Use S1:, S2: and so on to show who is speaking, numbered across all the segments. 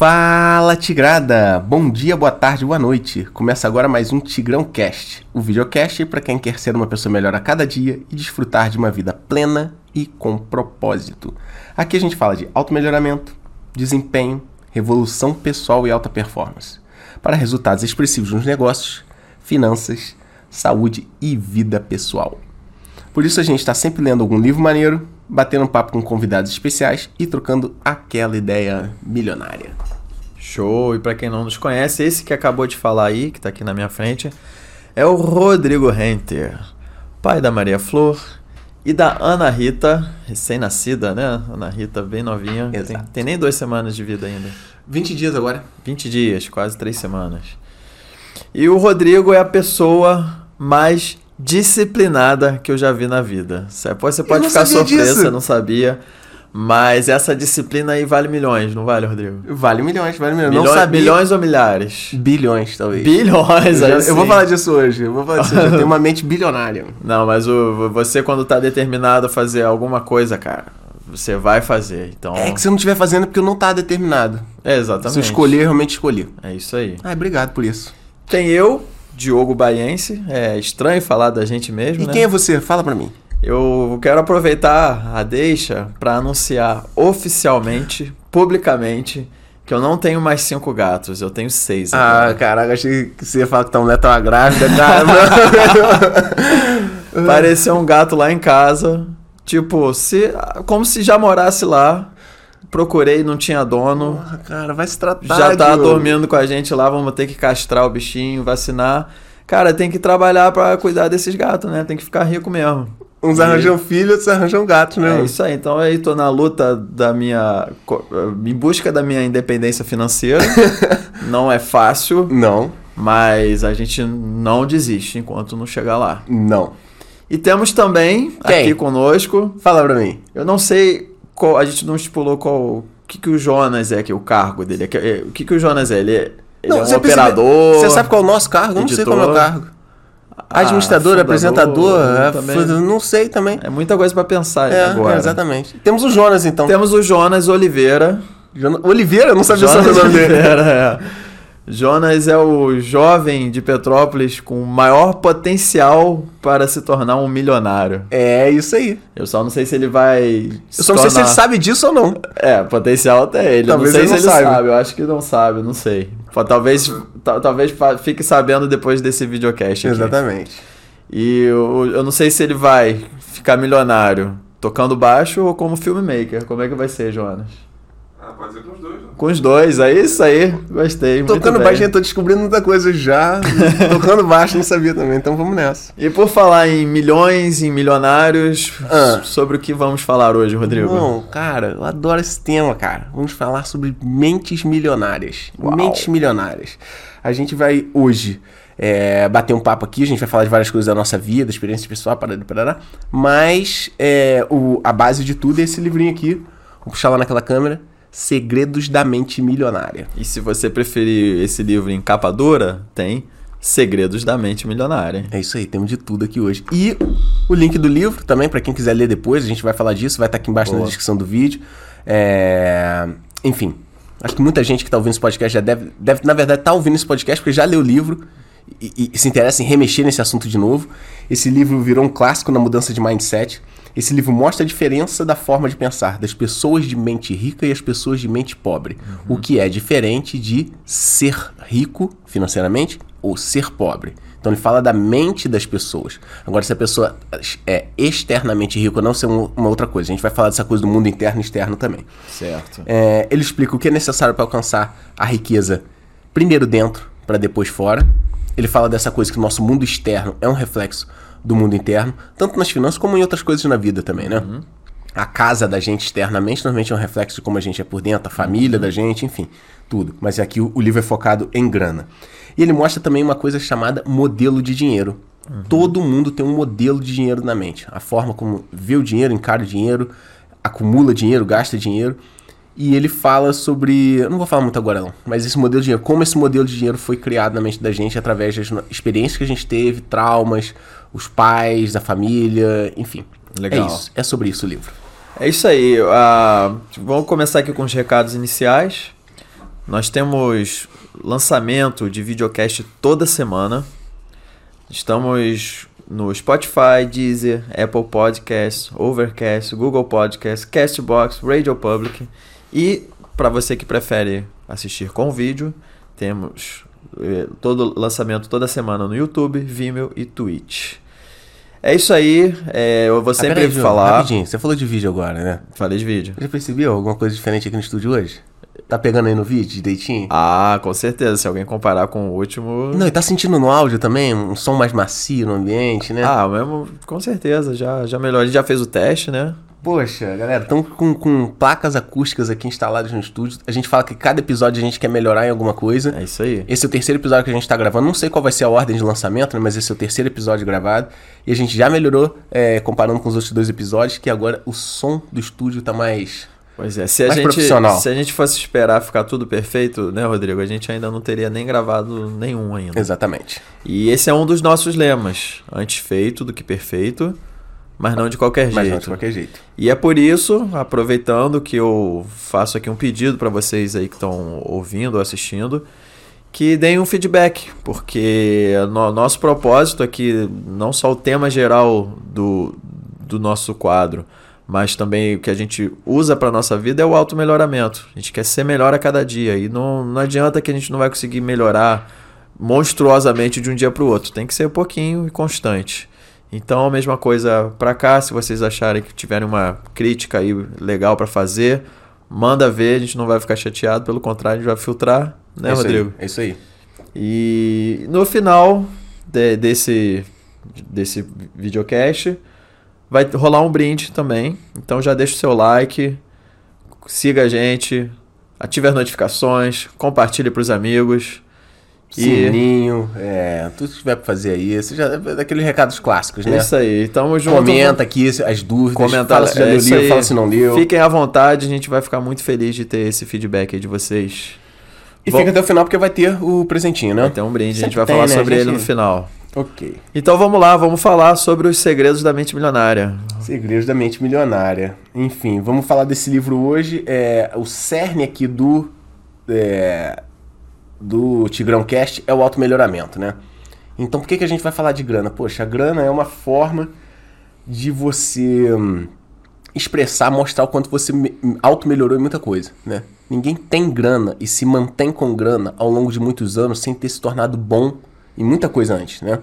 S1: Fala Tigrada! Bom dia, boa tarde, boa noite. Começa agora mais um Tigrão Cast, o videocast para quem quer ser uma pessoa melhor a cada dia e desfrutar de uma vida plena e com propósito. Aqui a gente fala de automelhoramento, desempenho, revolução pessoal e alta performance, para resultados expressivos nos negócios, finanças, saúde e vida pessoal. Por isso a gente está sempre lendo algum livro maneiro, batendo um papo com convidados especiais e trocando aquela ideia milionária.
S2: Show! E para quem não nos conhece, esse que acabou de falar aí, que está aqui na minha frente, é o Rodrigo Renter, pai da Maria Flor e da Ana Rita, recém-nascida, né? Ana Rita, bem novinha. Tem, tem, nem duas semanas de vida ainda.
S1: 20 dias agora.
S2: 20 dias, quase três semanas. E o Rodrigo é a pessoa mais disciplinada que eu já vi na vida. Você pode ficar surpresa, disso. não sabia. Mas essa disciplina aí vale milhões, não vale, Rodrigo?
S1: Vale milhões, vale milhões.
S2: Milhões,
S1: não sabia.
S2: milhões ou milhares?
S1: Bilhões, talvez.
S2: Bilhões,
S1: eu, já, eu vou falar disso hoje. Eu vou falar disso hoje. Eu tenho uma mente bilionária.
S2: Não, mas o, você, quando tá determinado a fazer alguma coisa, cara, você vai fazer. Então...
S1: É que se eu não estiver fazendo é porque eu não tá determinado.
S2: É, exatamente.
S1: Se eu escolher, realmente escolhi.
S2: É isso aí.
S1: Ah, obrigado por isso.
S2: Tem eu, Diogo Baiense. É estranho falar da gente mesmo,
S1: e
S2: né?
S1: quem é você? Fala pra mim.
S2: Eu quero aproveitar a deixa para anunciar oficialmente, publicamente, que eu não tenho mais cinco gatos, eu tenho seis.
S1: Ah, caraca, achei que você ia falar que tá um neto uma grávida, cara.
S2: Pareceu um gato lá em casa. Tipo, se, como se já morasse lá. Procurei, não tinha dono.
S1: Porra, cara, vai se tratar.
S2: Já tá dormindo com a gente lá, vamos ter que castrar o bichinho, vacinar. Cara, tem que trabalhar para cuidar desses gatos, né? Tem que ficar rico mesmo.
S1: Uns e... arranjam filho, outros arranjam gatos, né?
S2: É isso aí. Então aí tô na luta da minha. em busca da minha independência financeira. não é fácil.
S1: Não.
S2: Mas a gente não desiste enquanto não chegar lá.
S1: Não.
S2: E temos também Quem? aqui conosco.
S1: Fala pra mim.
S2: Eu não sei qual. A gente não estipulou qual. O que, que o Jonas é, que é o cargo dele. É o que, que o Jonas é? Ele é, ele não, é um operador.
S1: Você sabe qual é o nosso cargo? Eu não sei qual é o meu cargo. Ah, Administrador, ah, apresentador, é, não sei também.
S2: É muita coisa para pensar é, agora.
S1: É, exatamente. Temos o Jonas, então.
S2: Temos o Jonas Oliveira.
S1: Oliveira? Eu não sabia Jonas o nome dele.
S2: Oliveira, é. Jonas é o jovem de Petrópolis com maior potencial para se tornar um milionário.
S1: É isso aí.
S2: Eu só não sei se ele vai.
S1: Eu só não sei se ele sabe disso ou não.
S2: É, potencial até ele. Talvez não sei ele se ele sabe. sabe. Eu acho que não sabe, não sei. Talvez, talvez fique sabendo depois desse videocast. Aqui.
S1: Exatamente.
S2: E eu, eu não sei se ele vai ficar milionário tocando baixo ou como filmmaker. Como é que vai ser, Jonas?
S3: Pode ser com os dois. Né?
S2: Com os dois, é isso aí. Gostei.
S1: Tocando baixo, eu tô descobrindo muita coisa já. Tocando baixo, não sabia também, então vamos nessa.
S2: E por falar em milhões, em milionários, ah. sobre o que vamos falar hoje, Rodrigo?
S1: Não, cara, eu adoro esse tema, cara. Vamos falar sobre mentes milionárias. Uau. Mentes milionárias. A gente vai hoje. É, bater um papo aqui, a gente vai falar de várias coisas da nossa vida, experiência pessoal, parada, parada. Mas é, o, a base de tudo é esse livrinho aqui. Vou puxar lá naquela câmera Segredos da Mente Milionária.
S2: E se você preferir esse livro em capa dura, tem Segredos da Mente Milionária.
S1: É isso aí, temos de tudo aqui hoje. E o link do livro também, para quem quiser ler depois, a gente vai falar disso, vai estar aqui embaixo Boa. na descrição do vídeo. É... Enfim, acho que muita gente que está ouvindo esse podcast já deve, deve na verdade, estar tá ouvindo esse podcast porque já leu o livro e, e, se interessa em remexer nesse assunto de novo. Esse livro virou um clássico na mudança de mindset. Esse livro mostra a diferença da forma de pensar das pessoas de mente rica e as pessoas de mente pobre. Uhum. O que é diferente de ser rico financeiramente ou ser pobre. Então ele fala da mente das pessoas. Agora, se a pessoa é externamente rica ou não, isso é uma outra coisa. A gente vai falar dessa coisa do mundo interno e externo também.
S2: Certo.
S1: É, ele explica o que é necessário para alcançar a riqueza primeiro dentro, para depois fora. Ele fala dessa coisa que o nosso mundo externo é um reflexo do mundo interno, tanto nas finanças como em outras coisas na vida também, né? Uhum. A casa da gente externamente normalmente é um reflexo de como a gente é por dentro, a família uhum. da gente, enfim, tudo. Mas aqui o, o, livro é focado em grana. E ele mostra também uma coisa chamada modelo de dinheiro. Uhum. Todo mundo tem um modelo de dinheiro na mente. A forma como vê o dinheiro, encara o dinheiro, acumula dinheiro, gasta dinheiro. E ele fala sobre. Eu não vou falar muito agora, não. Mas esse modelo de dinheiro, como esse modelo de dinheiro foi criado na mente da gente através das experiências que a gente teve, traumas, os pais, a família, enfim. Legal. É isso. É sobre isso o livro.
S2: É isso aí. Uh, vamos começar aqui com os recados iniciais. Nós temos lançamento de videocast toda semana. Estamos no Spotify, Deezer, Apple Podcasts, Overcast, Google Podcasts, Castbox, Radio Public. E para você que prefere assistir com vídeo, temos todo lançamento toda semana no YouTube, Vimeo e Twitch. É isso aí, é, eu vou
S1: Ah,
S2: sempre
S1: peraí, Ju,
S2: falar.
S1: Rapidinho, você falou de vídeo agora, né?
S2: Falei de vídeo.
S1: Já percebeu alguma coisa diferente aqui no estúdio hoje? Tá pegando aí no vídeo direitinho?
S2: Ah, com certeza. Se alguém comparar com o último.
S1: Não, e tá sentindo no áudio também um som mais macio no ambiente, né?
S2: Ah, mesmo, com certeza, já, já melhorou. A gente já fez o teste, né?
S1: Poxa, galera, estão com, com placas acústicas aqui instaladas no estúdio. A gente fala que cada episódio a gente quer melhorar em alguma coisa.
S2: É isso aí.
S1: Esse é o terceiro episódio que a gente tá gravando. Não sei qual vai ser a ordem de lançamento, né? Mas esse é o terceiro episódio gravado. E a gente já melhorou, é, comparando com os outros dois episódios, que agora o som do estúdio tá mais.
S2: Pois é, se a, gente, se a gente fosse esperar ficar tudo perfeito, né, Rodrigo? A gente ainda não teria nem gravado nenhum ainda.
S1: Exatamente.
S2: E esse é um dos nossos lemas. Antes feito do que perfeito, mas não de qualquer
S1: Mas
S2: jeito.
S1: não de qualquer jeito.
S2: E é por isso, aproveitando que eu faço aqui um pedido para vocês aí que estão ouvindo ou assistindo, que deem um feedback, porque no nosso propósito aqui, não só o tema geral do, do nosso quadro, mas também o que a gente usa para nossa vida é o auto-melhoramento. A gente quer ser melhor a cada dia e não, não adianta que a gente não vai conseguir melhorar monstruosamente de um dia para o outro. Tem que ser um pouquinho e constante. Então, a mesma coisa para cá, se vocês acharem que tiverem uma crítica aí legal para fazer, manda ver, a gente não vai ficar chateado, pelo contrário, a gente vai filtrar, né,
S1: é
S2: Rodrigo?
S1: Aí, é isso aí.
S2: E no final de- desse, desse videocast vai rolar um brinde também. Então já deixa o seu like, siga a gente, ative as notificações, compartilhe para os amigos. E
S1: Sininho, é, tudo que tiver pra fazer aí. Você já, daqueles recados clássicos, né?
S2: isso aí, tamo junto.
S1: Comenta aqui as dúvidas,
S2: Comenta,
S1: fala se já
S2: é
S1: leu livro, fala se não leu.
S2: Fiquem à vontade, a gente vai ficar muito feliz de ter esse feedback aí de vocês.
S1: E
S2: Bom,
S1: fica até o final porque vai ter o presentinho, né?
S2: Vai ter um brinde, a gente
S1: Sempre
S2: vai
S1: tem,
S2: falar
S1: né?
S2: sobre
S1: A
S2: ele
S1: gente-
S2: no final.
S1: Ok.
S2: Então vamos lá, vamos falar sobre os segredos da mente milionária.
S1: Segredos da Mente Milionária. Enfim, vamos falar desse livro hoje. É, o cerne aqui do, é, do Tigrão Cast é o auto-melhoramento, né? Então por que, que a gente vai falar de grana? Poxa, a grana é uma forma de você hum, expressar, mostrar o quanto você me- auto-melhorou em muita coisa, né? Ninguém tem grana e se mantém com grana ao longo de muitos anos sem ter se tornado bom em muita coisa antes, né?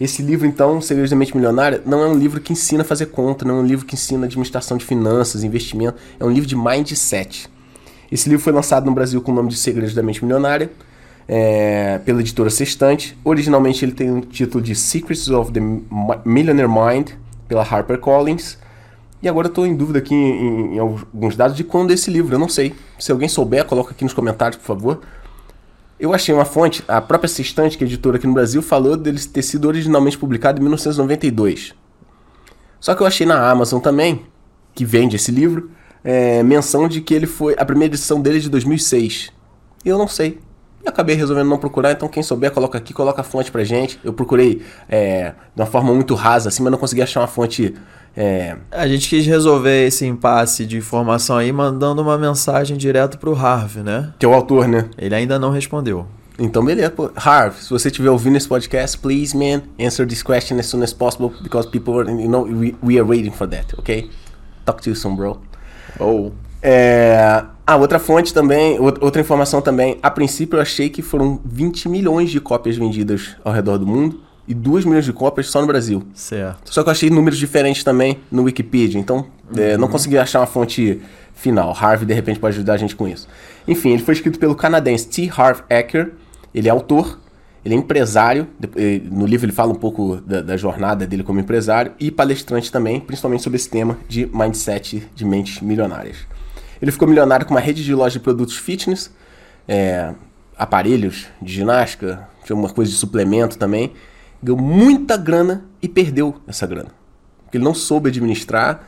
S1: Esse livro, então, Segredos da Mente Milionária, não é um livro que ensina a fazer conta, não é um livro que ensina administração de finanças, investimento, é um livro de mindset. Esse livro foi lançado no Brasil com o nome de Segredos da Mente Milionária, é, pela editora Sextante. Originalmente ele tem o título de Secrets of the Mi- Millionaire Mind, pela HarperCollins. E agora eu estou em dúvida aqui em, em alguns dados de quando é esse livro, eu não sei. Se alguém souber, coloca aqui nos comentários, por favor. Eu achei uma fonte, a própria Sextante, que é editora aqui no Brasil, falou dele ter sido originalmente publicado em 1992. Só que eu achei na Amazon também, que vende esse livro, é, menção de que ele foi. A primeira edição dele é de 2006. E eu não sei. E acabei resolvendo não procurar, então quem souber, coloca aqui, coloca a fonte pra gente. Eu procurei é, de uma forma muito rasa assim, mas não consegui achar uma fonte. é,
S2: A gente quis resolver esse impasse de informação aí mandando uma mensagem direto pro Harv, né?
S1: que é o autor, né?
S2: Ele ainda não respondeu.
S1: Então, beleza. Pô. Harv, se você estiver ouvindo esse podcast, please, man, answer this question as soon as possible, because people, are, you know, we, we are waiting for that, ok? Talk to you soon, bro.
S2: Ou
S1: É... Ah, outra fonte também, out- outra informação também. A princípio eu achei que foram 20 milhões de cópias vendidas ao redor do mundo e 2 milhões de cópias só no Brasil.
S2: certo.
S1: Só que eu achei números diferentes também no Wikipedia, então é, não consegui achar uma fonte final. Harvey, de repente, pode ajudar a gente com isso. Enfim, ele foi escrito pelo canadense T. Harv Eker. Ele é autor, ele é empresário. eh, No livro ele fala um pouco da, da jornada dele como empresário e palestrante também, principalmente sobre esse tema de mindset de mentes milionárias. Ele ficou milionário com uma rede de lojas de produtos fitness, é, aparelhos de ginástica, tinha uma coisa de suplemento também. Ganhou muita grana e perdeu essa grana. Porque ele não soube administrar,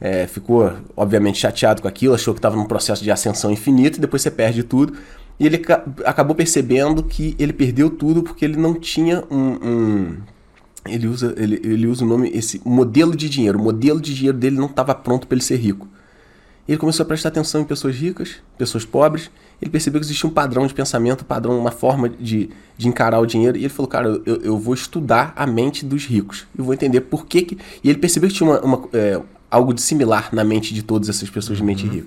S1: é, ficou obviamente chateado com aquilo, achou que estava num processo de ascensão infinito e depois você perde tudo. E ele ca- acabou percebendo que ele perdeu tudo porque ele não tinha um. um- ele, usa, ele, ele usa o nome, esse modelo de dinheiro. O modelo de dinheiro dele não estava pronto para ele ser rico. Ele começou a prestar atenção em pessoas ricas, pessoas pobres. Ele percebeu que existia um padrão de pensamento, um padrão, uma forma de, de encarar o dinheiro. E ele falou, cara, eu, eu vou estudar a mente dos ricos. Eu vou entender por que que... E ele percebeu que tinha uma, uma, é, algo de similar na mente de todas essas pessoas de mente rica.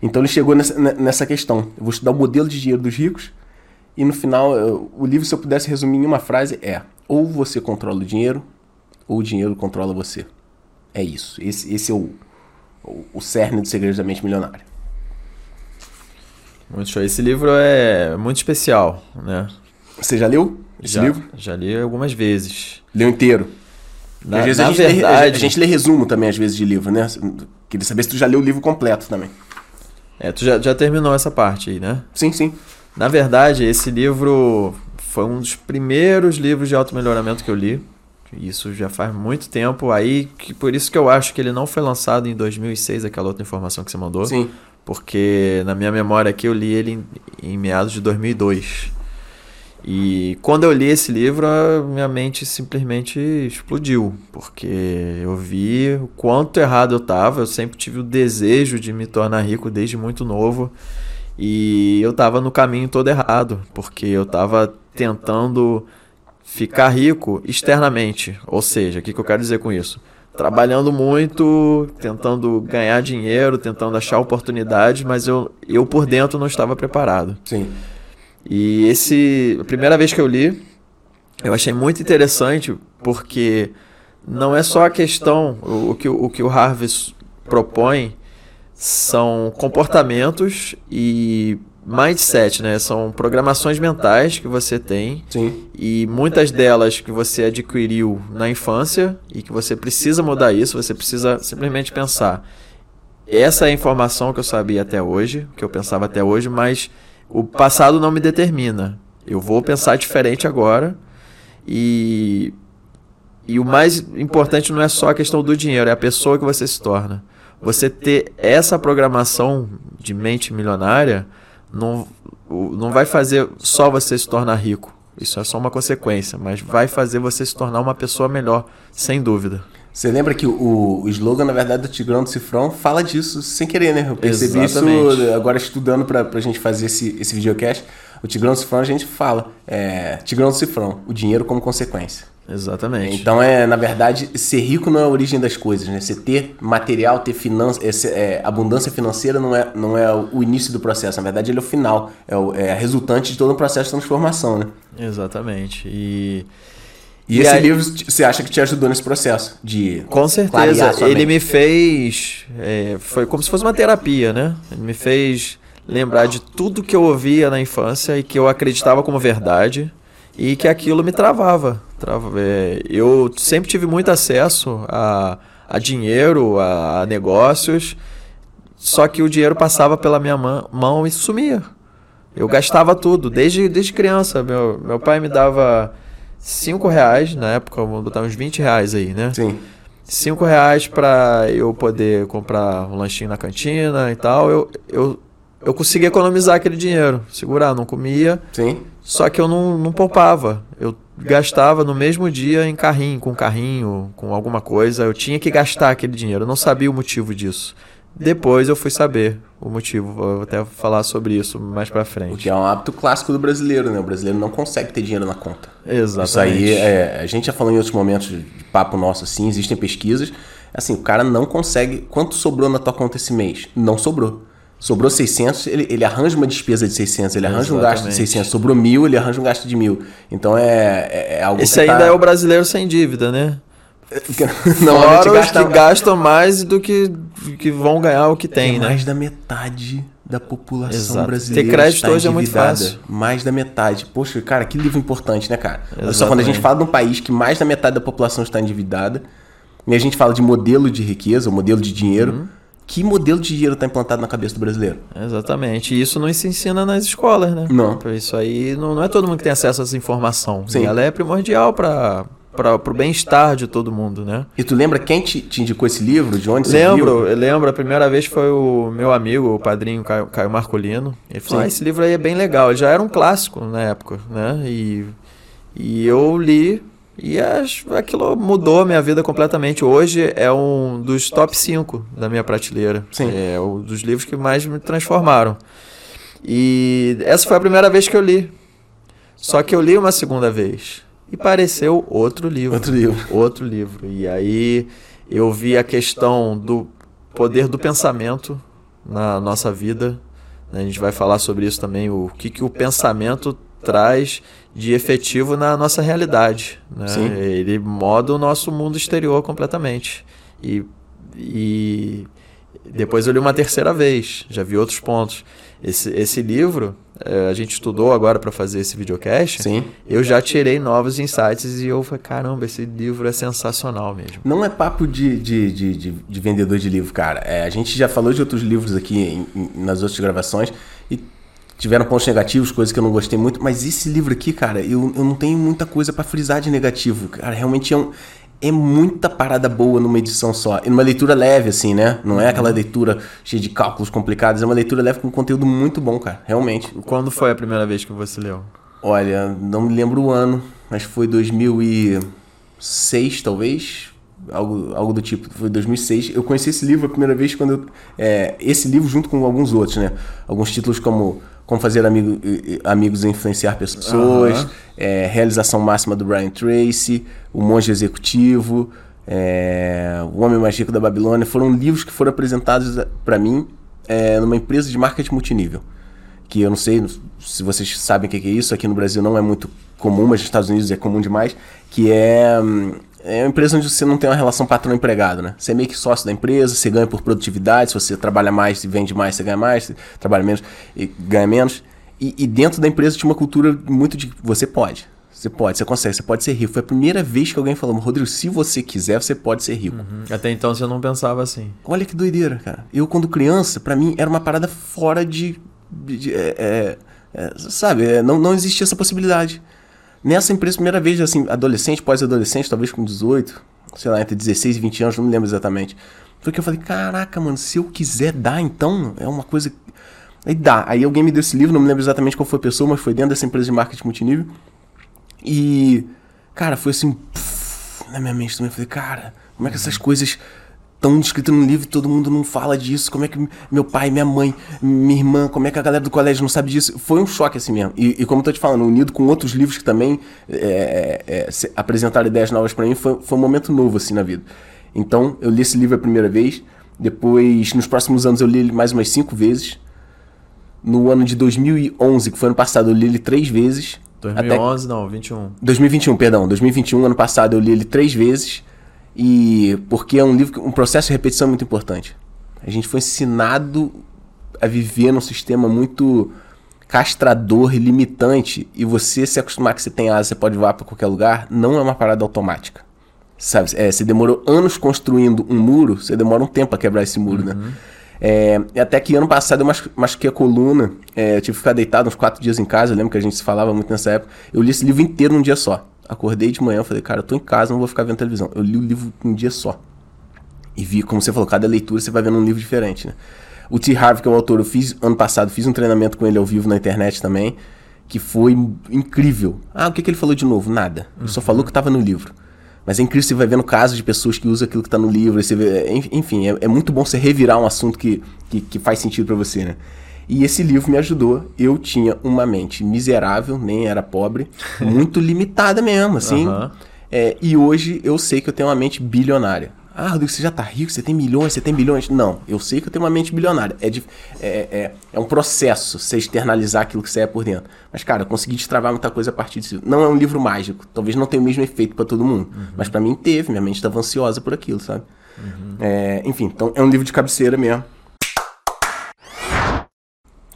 S1: Então ele chegou nessa, nessa questão. Eu vou estudar o modelo de dinheiro dos ricos. E no final, eu, o livro, se eu pudesse resumir em uma frase, é... Ou você controla o dinheiro, ou o dinheiro controla você. É isso. Esse, esse é o, o, o cerne do Segredos da Mente Milionária.
S2: Muito show. Esse livro é muito especial, né?
S1: Você já leu esse
S2: já,
S1: livro?
S2: Já li algumas vezes.
S1: Leu inteiro?
S2: Na,
S1: às vezes
S2: na
S1: a, gente lê,
S2: verdade,
S1: a gente lê resumo também, às vezes, de livro, né? Queria saber se tu já leu o livro completo também.
S2: é, tu já, já terminou essa parte aí, né?
S1: Sim, sim.
S2: Na verdade, esse livro foi um dos primeiros livros de auto-melhoramento que eu li. Isso já faz muito tempo. Aí, que, por isso que eu acho que ele não foi lançado em 2006, aquela outra informação que você mandou.
S1: Sim.
S2: Porque na minha memória aqui eu li ele em, em meados de 2002. E quando eu li esse livro, a minha mente simplesmente explodiu, porque eu vi o quanto errado eu estava. Eu sempre tive o desejo de me tornar rico desde muito novo. E eu estava no caminho todo errado, porque eu estava tentando ficar rico externamente. Ou seja, o que, que eu quero dizer com isso? Trabalhando muito, tentando ganhar dinheiro, tentando achar oportunidades, mas eu, eu por dentro não estava preparado.
S1: Sim.
S2: E esse, a primeira vez que eu li, eu achei muito interessante, porque não é só a questão, o, o que, o que o Harvey propõe são comportamentos e mindset, né? São programações mentais que você tem
S1: Sim.
S2: e muitas delas que você adquiriu na infância e que você precisa mudar isso, você precisa simplesmente pensar. Essa é a informação que eu sabia até hoje, que eu pensava até hoje, mas o passado não me determina. Eu vou pensar diferente agora e e o mais importante não é só a questão do dinheiro, é a pessoa que você se torna. Você ter essa programação de mente milionária não, não vai fazer só você se tornar rico. Isso é só uma consequência, mas vai fazer você se tornar uma pessoa melhor, sem dúvida.
S1: Você lembra que o, o slogan, na verdade, do Tigrão do Cifrão fala disso sem querer, né? Eu percebi
S2: Exatamente.
S1: isso agora estudando pra, pra gente fazer esse, esse videocast. O Tigrão do Cifrão a gente fala, é, Tigrão do Cifrão, o dinheiro como consequência.
S2: Exatamente.
S1: Então, é, na verdade, ser rico não é a origem das coisas, né? Você ter material, ter finança, é, é, abundância financeira não é, não é o início do processo. Na verdade, ele é o final, é, o, é a resultante de todo um processo de transformação, né?
S2: Exatamente. E
S1: E,
S2: E
S1: esse
S2: aí-
S1: livro você acha que te ajudou nesse processo de
S2: Com certeza, ele me fez. é, foi como se fosse uma terapia, né? Ele me fez lembrar de tudo que eu ouvia na infância e que eu acreditava como verdade e que aquilo me travava. É, eu sempre tive muito acesso a, a dinheiro, a, a negócios, só que o dinheiro passava pela minha mã- mão e sumia. Eu gastava tudo, desde, desde criança. Meu, meu pai me dava 5 reais, na época, vou botar uns 20 reais aí, né?
S1: Sim,
S2: cinco reais para eu poder comprar um lanchinho na cantina e tal, eu, eu, eu conseguia economizar aquele dinheiro, segurar, não comia,
S1: sim.
S2: só que eu não, não poupava. Eu gastava no mesmo dia em carrinho, com carrinho, com alguma coisa, eu tinha que gastar aquele dinheiro, eu não sabia o motivo disso. Depois eu fui saber o motivo, vou até falar sobre isso mais pra
S1: O
S2: frente.
S1: que é um hábito clássico do brasileiro, né? O brasileiro não consegue ter dinheiro na conta.
S2: Exatamente.
S1: Isso aí, é, a gente já falou em outros momentos de papo nosso assim, existem pesquisas. Assim, o cara não consegue. Quanto sobrou na tua conta esse mês? Não sobrou. Sobrou 600, ele, ele arranja uma despesa de 600, ele arranja um gasto de
S2: Exatamente.
S1: 600. Sobrou mil, ele arranja um gasto de mil. Então é, é, é algo
S2: Esse ainda
S1: tá-
S2: é o brasileiro sem dívida, né?
S1: Normalmente
S2: Fora os
S1: gasta,
S2: que gastam mais do que, que vão ganhar o que tem,
S1: é
S2: né?
S1: mais da metade da população
S2: Exato.
S1: brasileira.
S2: Ter crédito
S1: está
S2: hoje é muito fácil.
S1: Mais da metade. Poxa, cara, que livro importante, né, cara? Olha só,
S2: Exatamente.
S1: quando a gente fala de um país que mais da metade da população está endividada, e a gente fala de modelo de riqueza, modelo de dinheiro,
S2: Uhum.
S1: Que modelo de dinheiro está implantado na cabeça do brasileiro?
S2: Exatamente. E isso não se ensina nas escolas, né?
S1: Não.
S2: Por Isso aí não, não é todo mundo que tem acesso a essa informação.
S1: Sim.
S2: E ela é primordial para o bem-estar de todo mundo, né?
S1: E tu lembra quem te, te indicou esse livro? De onde você
S2: Lembro,
S1: viu?
S2: eu lembro, a primeira vez foi o meu amigo, o padrinho Caio, Caio Marcolino. Ele falou: ah, esse livro aí é bem legal. Ele já era um clássico na época, né? E, e eu li E as, aquilo mudou a minha vida completamente. Hoje é um dos top 5 da minha prateleira.
S1: Sim.
S2: É um dos livros que mais me transformaram. E essa foi a primeira vez que eu li. Só que eu li uma segunda vez. E pareceu outro livro.
S1: Outro livro.
S2: Outro livro. E aí eu vi a questão do poder do pensamento na nossa vida. A gente vai falar sobre isso também, o que, que o pensamento traz de efetivo na nossa realidade. Né? Ele moda o nosso mundo exterior completamente. E, e depois eu li uma terceira vez, já vi outros pontos. Esse, esse livro, eh, a gente estudou agora para fazer esse videocast.
S1: Sim.
S2: Eu já tirei novos insights e eu falei, caramba, esse livro é sensacional mesmo.
S1: Não é papo de, de, de, de, de vendedor de livro, cara. É, a gente já falou de outros livros aqui em- em- nas outras gravações tiveram pontos negativos, coisas que eu não gostei muito, mas esse livro aqui, cara, eu, eu não tenho muita coisa pra frisar de negativo. Cara, realmente é um. É muita parada boa numa edição só. E numa leitura leve, assim, né? Não é aquela leitura cheia de cálculos complicados. É uma leitura leve com conteúdo muito bom, cara. Realmente.
S2: Quando foi a primeira vez que você leu?
S1: Olha, não me lembro o ano, mas foi 2006, talvez. Algo, algo do tipo, foi 2006. Eu conheci esse livro a primeira vez quando eu. é, esse livro junto com alguns outros, né? Alguns títulos como Como Fazer amigo, Amigos e Influenciar Pessoas,
S2: Aham.
S1: é, Realização Máxima do Brian Tracy, O Monge Executivo, é, O Homem Mais Rico da Babilônia. Foram livros que foram apresentados para mim é, numa empresa de marketing multinível que eu não sei se vocês sabem o que que é isso, aqui no Brasil não é muito comum, mas nos Estados Unidos é comum demais, que é, hum, é uma empresa onde você não tem uma relação patrão-empregado, né? Você é meio que sócio da empresa, você ganha por produtividade, se você trabalha mais e vende mais, você ganha mais, se trabalha menos e ganha menos. E, e dentro da empresa tinha uma cultura muito de você pode, você pode, você consegue, você pode ser rico. Foi a primeira vez que alguém falou, Rodrigo, se você quiser, você pode ser rico.
S2: Até então você não pensava assim.
S1: Olha que doideira, cara. Eu, quando criança, pra mim era uma parada fora de. de- de- é, é, é, sabe, é, não, não existia essa possibilidade. Nessa empresa, primeira vez, assim, adolescente, pós-adolescente, talvez com 18, sei lá, entre 16 e 20 anos, não me lembro exatamente. Foi que eu falei, caraca, mano, se eu quiser dar, então, é uma coisa. Aí dá. Aí alguém me deu esse livro, não me lembro exatamente qual foi a pessoa, mas foi dentro dessa empresa de marketing multinível. E, cara, foi assim, pff, na minha mente também. Falei, cara, como é que essas coisas estão descritas no livro e todo mundo não fala disso? Como é que meu pai, minha mãe, minha irmã, como é que a galera do colégio não sabe disso? Foi um choque assim mesmo. E, e como eu tô te falando, unido com outros livros que também é, é, se- apresentaram ideias novas pra mim, foi, foi um momento novo assim na vida. Então, eu li esse livro a primeira vez. Depois, nos próximos anos, eu li ele mais umas cinco vezes. No ano de 2011, que foi ano passado, eu li ele três vezes. Até-
S2: 2011, não, 21.
S1: 2021, perdão. 2021, ano passado, eu li ele três vezes. E porque é um livro, que- um processo de repetição muito importante. A gente foi ensinado a viver num sistema muito castrador e limitante. E você se acostumar que você tem asa, você pode voar para qualquer lugar, não é uma parada automática. Sabe? É, você demorou anos construindo um muro, você demora um tempo a quebrar esse muro, né? É, e até que ano passado eu machu- machuquei a coluna, é, eu tive que ficar deitado uns quatro dias em casa, eu lembro que a gente se falava muito nessa época. Eu li esse livro inteiro num dia só. Acordei de manhã, falei, cara, eu tô em casa, não vou ficar vendo televisão. Eu li o livro num dia só. E vi, como você falou, cada leitura você vai vendo um livro diferente, né? O T. Harvey, que é o autor, eu fiz ano passado, fiz um treinamento com ele ao vivo na internet também, que foi incrível. Ah, o que, que ele falou de novo? Nada. Ele só falou que estava no livro. Mas é incrível, você vai vendo casos de pessoas que usam aquilo que está no livro. Você vê, en- enfim, é, é muito bom você revirar um assunto que, que, que faz sentido para você, né? E esse livro me ajudou. Eu tinha uma mente miserável, nem era pobre, muito limitada mesmo, assim.
S2: Aham.
S1: É, e hoje eu sei que eu tenho uma mente bilionária. Ah, Rodrigo, você já tá rico, você tem milhões, você tem bilhões. Não, eu sei que eu tenho uma mente bilionária. É, dif- é, é, é um processo você externalizar aquilo que você é por dentro. Mas, cara, eu consegui destravar muita coisa a partir disso. Não é um livro mágico. Talvez não tenha o mesmo efeito pra todo mundo. Mas pra mim teve, minha mente estava ansiosa por aquilo, sabe? É, enfim, então é um livro de cabeceira mesmo.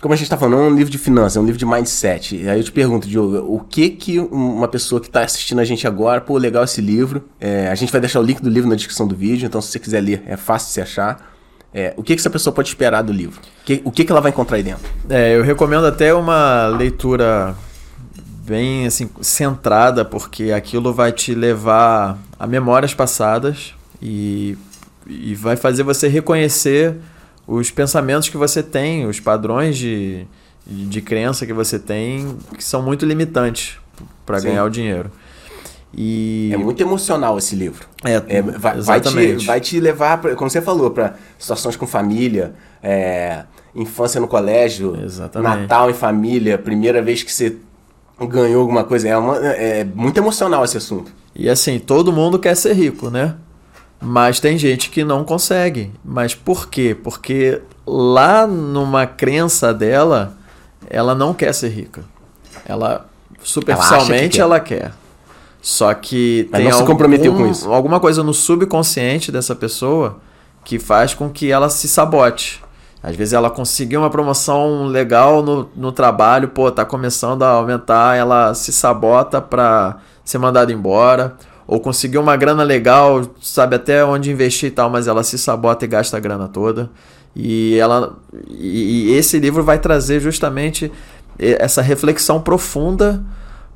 S1: Como a gente tá falando, é um livro de finanças, é um livro de mindset. E aí eu te pergunto, Diogo, o que que uma pessoa que tá assistindo a gente agora, pô, legal esse livro, é, a gente vai deixar o link do livro na descrição do vídeo, então se você quiser ler, é fácil de se achar. É, o que que essa pessoa pode esperar do livro? Que- o que que ela vai encontrar aí dentro?
S2: É, eu recomendo até uma leitura bem assim centrada, porque aquilo vai te levar a memórias passadas e, e vai fazer você reconhecer os pensamentos que você tem, os padrões de, de crença que você tem, que são muito limitantes para ganhar o dinheiro. E
S1: É muito emocional esse livro.
S2: É,
S1: É, vai, vai te, vai te levar, pra, como você falou, para situações com família, é, infância no colégio,
S2: Exatamente.
S1: Natal em família, primeira vez que você ganhou alguma coisa. É, uma- é muito emocional esse assunto.
S2: E assim, todo mundo quer ser rico, né? Mas tem gente que não consegue. Mas por quê? Porque lá numa crença dela, ela não quer ser rica. Ela superficialmente
S1: quer.
S2: ela quer. Só que
S1: Mas
S2: tem
S1: não se comprometeu com isso.
S2: alguma coisa no subconsciente dessa pessoa que faz com que ela se sabote. Às vezes ela conseguiu uma promoção legal no, no trabalho, pô, tá começando a aumentar, ela se sabota pra ser mandada embora. Ou conseguiu uma grana legal, sabe até onde investir e tal, mas ela se sabota e gasta a grana toda. E ela e, e esse livro vai trazer justamente essa reflexão profunda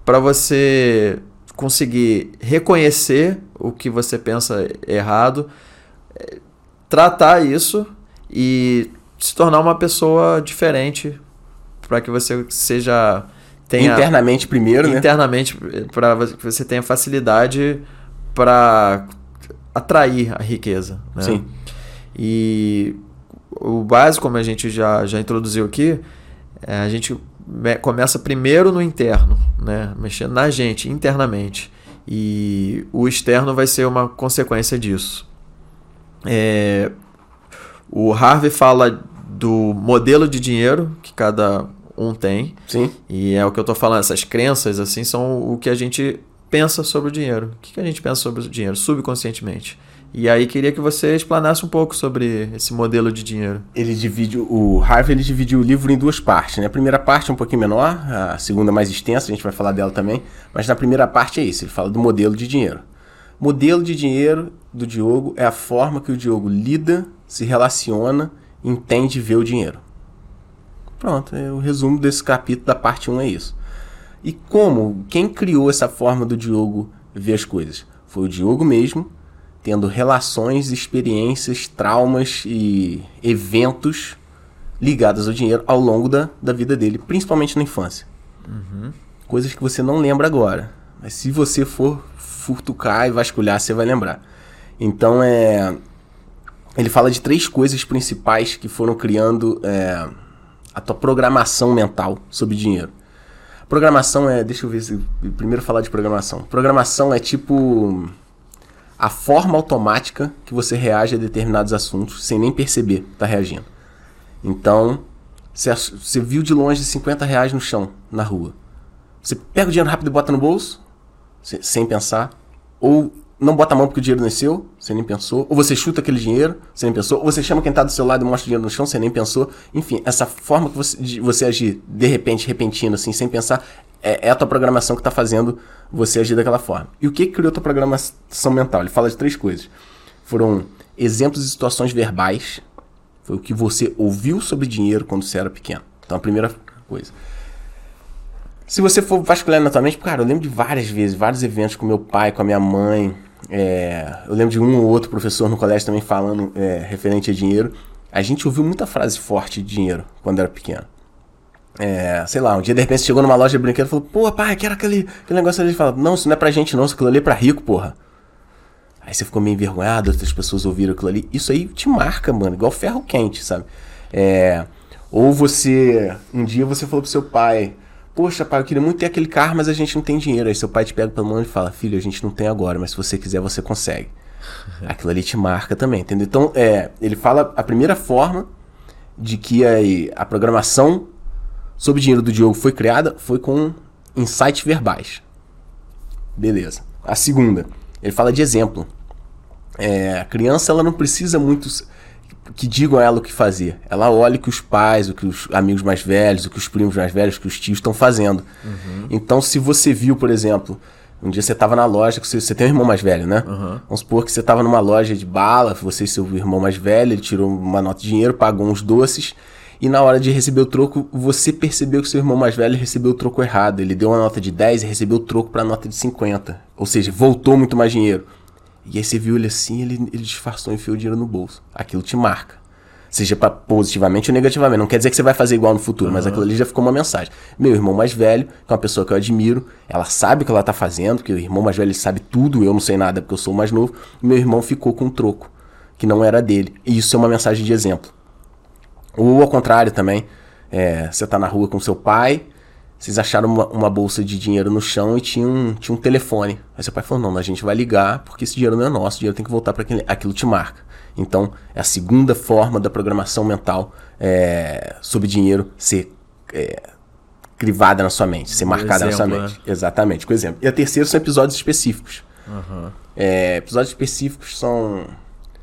S2: para você conseguir reconhecer o que você pensa errado, eh, tratar isso e se tornar uma pessoa diferente para que você seja tenha
S1: Internamente primeiro, né?
S2: internamente para que você tenha facilidade para atrair a riqueza, né?
S1: Sim.
S2: E o básico, como a gente já, já introduziu aqui, é, a gente me- começa primeiro no interno, né? mexendo na gente, internamente. E o externo vai ser uma consequência disso. É, o Harvey fala do modelo de dinheiro que cada um tem.
S1: Sim.
S2: E é o que eu tô falando, essas crenças assim são o que a gente pensa sobre o dinheiro. O que que a gente pensa sobre o dinheiro subconscientemente? E aí queria que você explanasse um pouco sobre esse modelo de dinheiro.
S1: Ele divide o Harvey ele dividiu o livro em duas partes, né? A primeira parte é um pouquinho menor, a segunda mais extensa, a gente vai falar dela também, mas na primeira parte é isso, ele fala do modelo de dinheiro. Modelo de dinheiro do Diogo é a forma que o Diogo lida, se relaciona, entende e vê o dinheiro. Pronto, é o resumo desse capítulo da parte 1 é isso. E como? Quem criou essa forma do Diogo ver as coisas? Foi o Diogo mesmo, tendo relações, experiências, traumas e eventos ligados ao dinheiro ao longo da, da vida dele, principalmente na infância. Coisas que você não lembra agora. Mas se você for furtucar e vasculhar, você vai lembrar. Então é. Ele fala de três coisas principais que foram criando é, a tua programação mental sobre dinheiro. Programação é. Deixa eu ver se. Primeiro falar de programação. Programação é tipo. A forma automática que você reage a determinados assuntos sem nem perceber que tá reagindo. Então, você, viu de longe 50 reais no chão, na rua. Você pega o dinheiro rápido e bota no bolso, se- sem pensar. Ou não bota a mão porque o dinheiro não é seu, você nem pensou. Ou você chuta aquele dinheiro, você nem pensou. Ou você chama quem tá do seu lado e mostra o dinheiro no chão, você nem pensou. Enfim, essa forma que você, de você agir de repente, repentino, assim, sem pensar, é, é a tua programação que tá fazendo você agir daquela forma. E o que que criou tua programação mental? Ele fala de três coisas. Foram exemplos de situações verbais. Foi o que você ouviu sobre dinheiro quando você era pequeno. Então, a primeira coisa. Se você for vasculhar na mente, cara, eu lembro de várias vezes, vários eventos com meu pai, com a minha mãe. É, eu lembro de um ou outro professor no colégio também falando é, referente a dinheiro. A gente ouviu muita frase forte de dinheiro quando era pequeno. É, sei lá, um dia de repente chegou numa loja de brinquedo e falou, pô, pai, quero aquele, aquele negócio ali. Ele fala, não, isso não é pra gente não, isso aquilo ali é pra rico, porra. Aí você ficou meio envergonhado, outras pessoas ouviram aquilo ali. Isso aí te marca, mano, igual ferro quente, sabe? É, ou você, um dia você falou pro seu pai, poxa, pai, eu queria muito ter aquele carro, mas a gente não tem dinheiro. Aí seu pai te pega pela mão e fala, filho, a gente não tem agora, mas se você quiser, você consegue. Aquilo ali te marca também, entendeu? Então, é, ele fala a primeira forma de que a, a programação sobre o dinheiro do Diogo foi criada foi com insights verbais. Beleza. A segunda, ele fala de exemplo. É, a criança ela não precisa muito que digam a ela o que fazer. Ela olha o que os pais, o que os amigos mais velhos, o que os primos mais velhos, o que os tios estão fazendo. Então, se você viu, por exemplo, um dia você estava na loja, você, você tem um irmão mais velho, né? Vamos supor que você estava numa loja de bala, você e seu irmão mais velho, ele tirou uma nota de dinheiro, pagou uns doces. E na hora de receber o troco, você percebeu que seu irmão mais velho recebeu o troco errado. Ele deu uma nota de 10 e recebeu o troco para nota de 50. Ou seja, voltou muito mais dinheiro. E aí você viu ele assim, ele, ele disfarçou e enfiou o dinheiro no bolso. Aquilo te marca. Seja pra positivamente ou negativamente. Não quer dizer que você vai fazer igual no futuro, mas aquilo ali já ficou uma mensagem. Meu irmão mais velho, que é uma pessoa que eu admiro, ela sabe o que ela tá fazendo, porque o irmão mais velho ele sabe tudo, eu não sei nada porque eu sou o mais novo. Meu irmão ficou com um troco, que não era dele. E isso é uma mensagem de exemplo. Ou ao contrário também, é, você tá na rua com seu pai, vocês acharam uma, uma bolsa de dinheiro no chão e tinha um, tinha um telefone. Aí seu pai falou: não, a gente vai ligar porque esse dinheiro não é nosso, o dinheiro tem que voltar para aquele. Aquilo te marca. Então, é a segunda forma da programação mental é, sobre dinheiro ser é, crivada na sua mente, ser marcada na sua
S2: exemplo,
S1: mente. Exatamente, com exemplo. E a terceira são episódios específicos. É, episódios específicos são,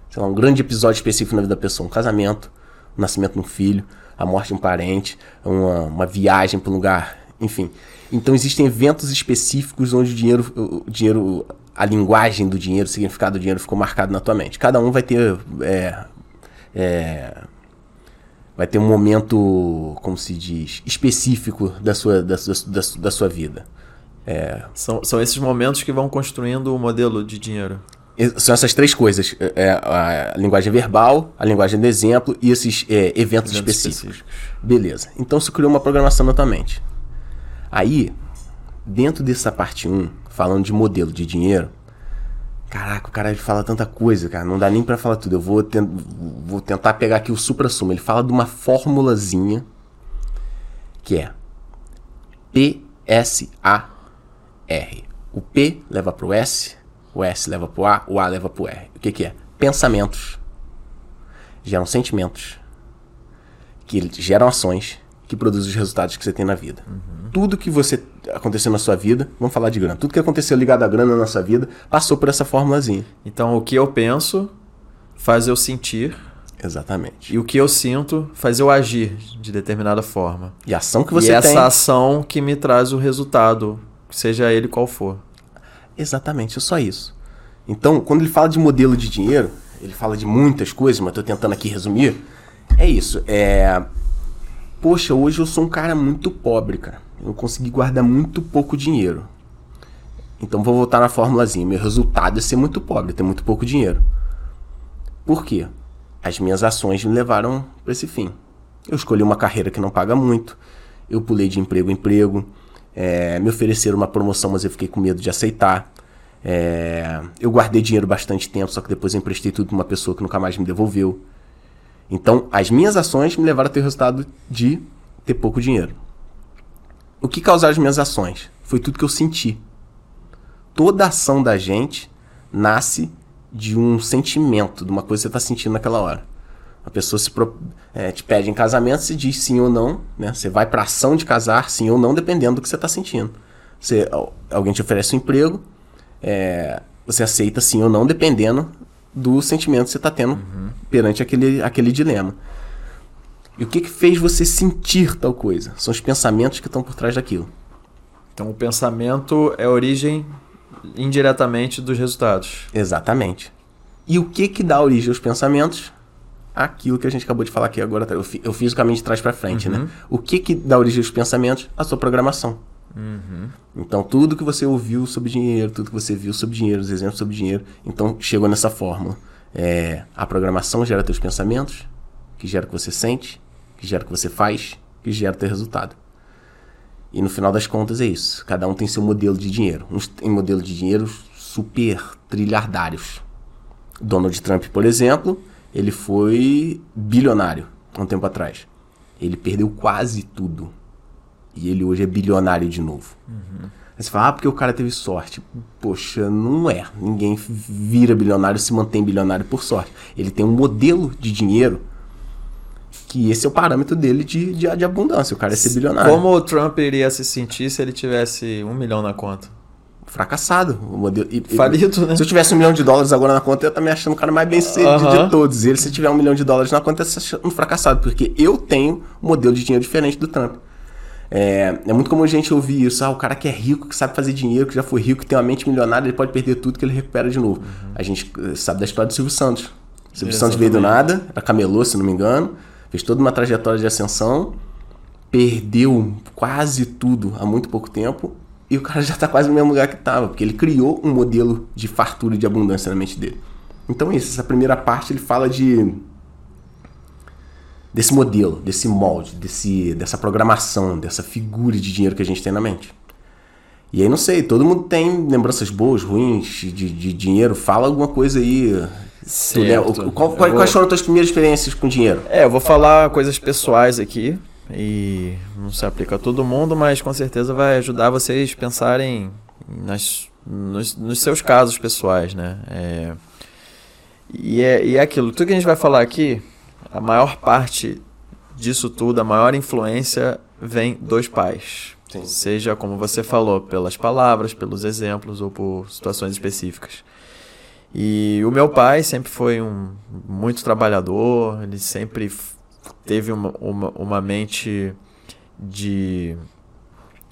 S1: sei lá, um grande episódio específico na vida da pessoa, um casamento, o nascimento de um filho, a morte de um parente, uma, uma viagem para um lugar, enfim. Então existem eventos específicos onde o dinheiro, o dinheiro, a linguagem do dinheiro, o significado do dinheiro ficou marcado na tua mente. Cada um vai ter, é, é, vai ter um momento, como se diz, específico da sua, da, sua- da, da sua vida. É,
S2: São, são esses momentos que vão construindo o modelo de dinheiro.
S1: São essas três coisas: é, a linguagem verbal, a linguagem do exemplo e esses é, eventos,
S2: Eventos
S1: específicos.
S2: específicos.
S1: Beleza. Então isso criou uma programação na tua mente. Aí, dentro dessa parte 1, falando de modelo de dinheiro, caraca, o cara fala tanta coisa, cara, não dá nem pra falar tudo. Eu vou, vou tentar pegar aqui o supra-sumo. Ele fala de uma formulazinha que é PSAR. O P leva pro S, o S leva pro A, o A leva pro R. O que que é? Pensamentos geram sentimentos que geram ações que produzem os resultados que você tem na vida. Tudo que você aconteceu na sua vida, vamos falar de grana, tudo que aconteceu ligado à grana na sua vida passou por essa formulazinha.
S2: Então, o que eu penso faz eu sentir,
S1: Exatamente.
S2: e o que eu sinto faz eu agir de determinada forma.
S1: E a ação que
S2: e
S1: você
S2: essa
S1: tem.
S2: ação que me traz o resultado, seja ele qual for.
S1: Exatamente, é só isso. Então, quando ele fala de modelo de dinheiro, ele fala de muitas coisas, mas estou tentando aqui resumir. É isso. É. Poxa, hoje eu sou um cara muito pobre, cara. Eu consegui guardar muito pouco dinheiro. Então vou voltar na formulazinha. Meu resultado é ser muito pobre, ter muito pouco dinheiro. Por quê? As minhas ações me levaram para esse fim. Eu escolhi uma carreira que não paga muito. Eu pulei de emprego em emprego. É, me ofereceram uma promoção, mas eu fiquei com medo de aceitar. É, eu guardei dinheiro bastante tempo, só que depois emprestei tudo para uma pessoa que nunca mais me devolveu. Então, as minhas ações me levaram a ter o resultado de ter pouco dinheiro. O que causaram as minhas ações? Foi tudo que eu senti. Toda ação da gente nasce de um sentimento, de uma coisa que você está sentindo naquela hora. A pessoa se eh, te pede em casamento, você diz sim ou não, né? Você vai para ação de casar, sim ou não, dependendo do que você está sentindo. Você, al- alguém te oferece um emprego, eh, você aceita sim ou não, dependendo do sentimento que você está tendo perante aquele, aquele dilema. E o que, que fez você sentir tal coisa? São os pensamentos que estão por trás daquilo.
S2: Então, o pensamento é a origem indiretamente dos resultados.
S1: Exatamente. E o que que dá origem aos pensamentos? Aquilo que a gente acabou de falar aqui agora. Eu, fi- eu fiz o caminho de trás para frente, né? O que que dá origem aos pensamentos? A sua programação. Então, tudo que você ouviu sobre dinheiro, tudo que você viu sobre dinheiro, os exemplos sobre dinheiro, então chegou nessa fórmula. É, a programação gera teus pensamentos, que gera o que você sente, que gera o que você faz, que gera teu resultado. E no final das contas é isso. Cada um tem seu modelo de dinheiro. Uns têm modelo de dinheiro super trilhardários. Donald Trump, por exemplo, ele foi bilionário há um tempo atrás. Ele perdeu quase tudo. E ele hoje é bilionário de novo. Aí você fala, ah, porque o cara teve sorte. Poxa, não é. Ninguém vira bilionário, se mantém bilionário por sorte. Ele tem um modelo de dinheiro que esse é o parâmetro dele de, de, de abundância. O cara é ser bilionário.
S2: Como o Trump iria se sentir se ele tivesse um milhão na conta?
S1: Fracassado. O modelo, e-
S2: Falido, né?
S1: Se eu tivesse um milhão de dólares agora na conta, eu me achando o cara mais bem sucedido de todos. E ele, se tiver um milhão de dólares na conta, achando um fracassado. Porque eu tenho um modelo de dinheiro diferente do Trump. É, é muito comum a gente ouvir isso. Ah, o cara que é rico, que sabe fazer dinheiro, que já foi rico, que tem uma mente milionária, ele pode perder tudo que ele recupera de novo. A gente eh, sabe da história do Silvio Santos. O Silvio Santos veio do nada, era camelô, se não me engano, fez toda uma trajetória de ascensão, perdeu quase tudo há muito pouco tempo e o cara já está quase no mesmo lugar que estava, porque ele criou um modelo de fartura e de abundância na mente dele. Então é isso, essa primeira parte ele fala de desse modelo, desse molde, desse, dessa programação, dessa figura de dinheiro que a gente tem na mente. E aí, não sei, todo mundo tem lembranças boas, ruins de, de dinheiro. Fala alguma coisa aí. Tu, né, o- qual- quais,
S2: vou-
S1: quais foram as tuas primeiras experiências com dinheiro?
S2: É, eu vou falar coisas pessoais aqui e não se aplica a todo mundo, mas com certeza vai ajudar vocês a pensarem nas, nos, nos seus casos pessoais, né? É, e, é, e é aquilo, tudo que a gente vai falar aqui, a maior parte disso tudo, a maior influência vem dos pais.
S1: Sim.
S2: Seja como você falou, pelas palavras, pelos exemplos ou por situações específicas. E o meu pai sempre foi um muito trabalhador, ele sempre teve uma, uma, uma mente de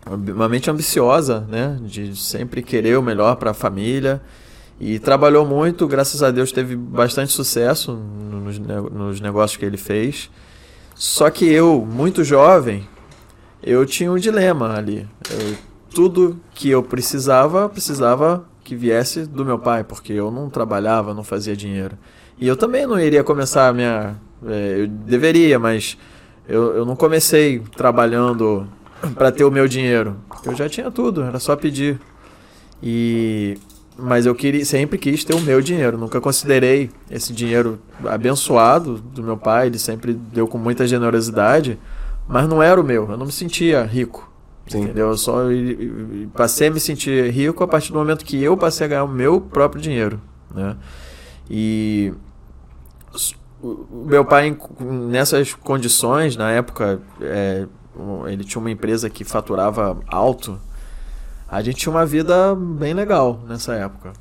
S2: uma mente ambiciosa, né, de sempre querer o melhor para a família e trabalhou muito, graças a Deus teve bastante sucesso nos, nos negócios que ele fez. Só que eu, muito jovem, eu tinha um dilema ali. Eu- tudo que eu precisava, precisava que viesse do meu pai, porque eu não trabalhava, não fazia dinheiro. E eu também não iria começar a minha. é, eu deveria, mas eu, eu não comecei trabalhando para ter o meu dinheiro. Eu já tinha tudo, era só pedir. E mas eu queria, sempre quis ter o meu dinheiro, nunca considerei esse dinheiro abençoado do meu pai, ele sempre deu com muita generosidade, mas não era o meu, eu não me sentia rico.
S1: Sim.
S2: Entendeu? Eu só passei a me sentir rico a partir do momento que eu passei a ganhar o meu próprio dinheiro, né? E o meu pai nessas condições na época é, ele tinha uma empresa que faturava alto a gente tinha uma vida bem legal nessa época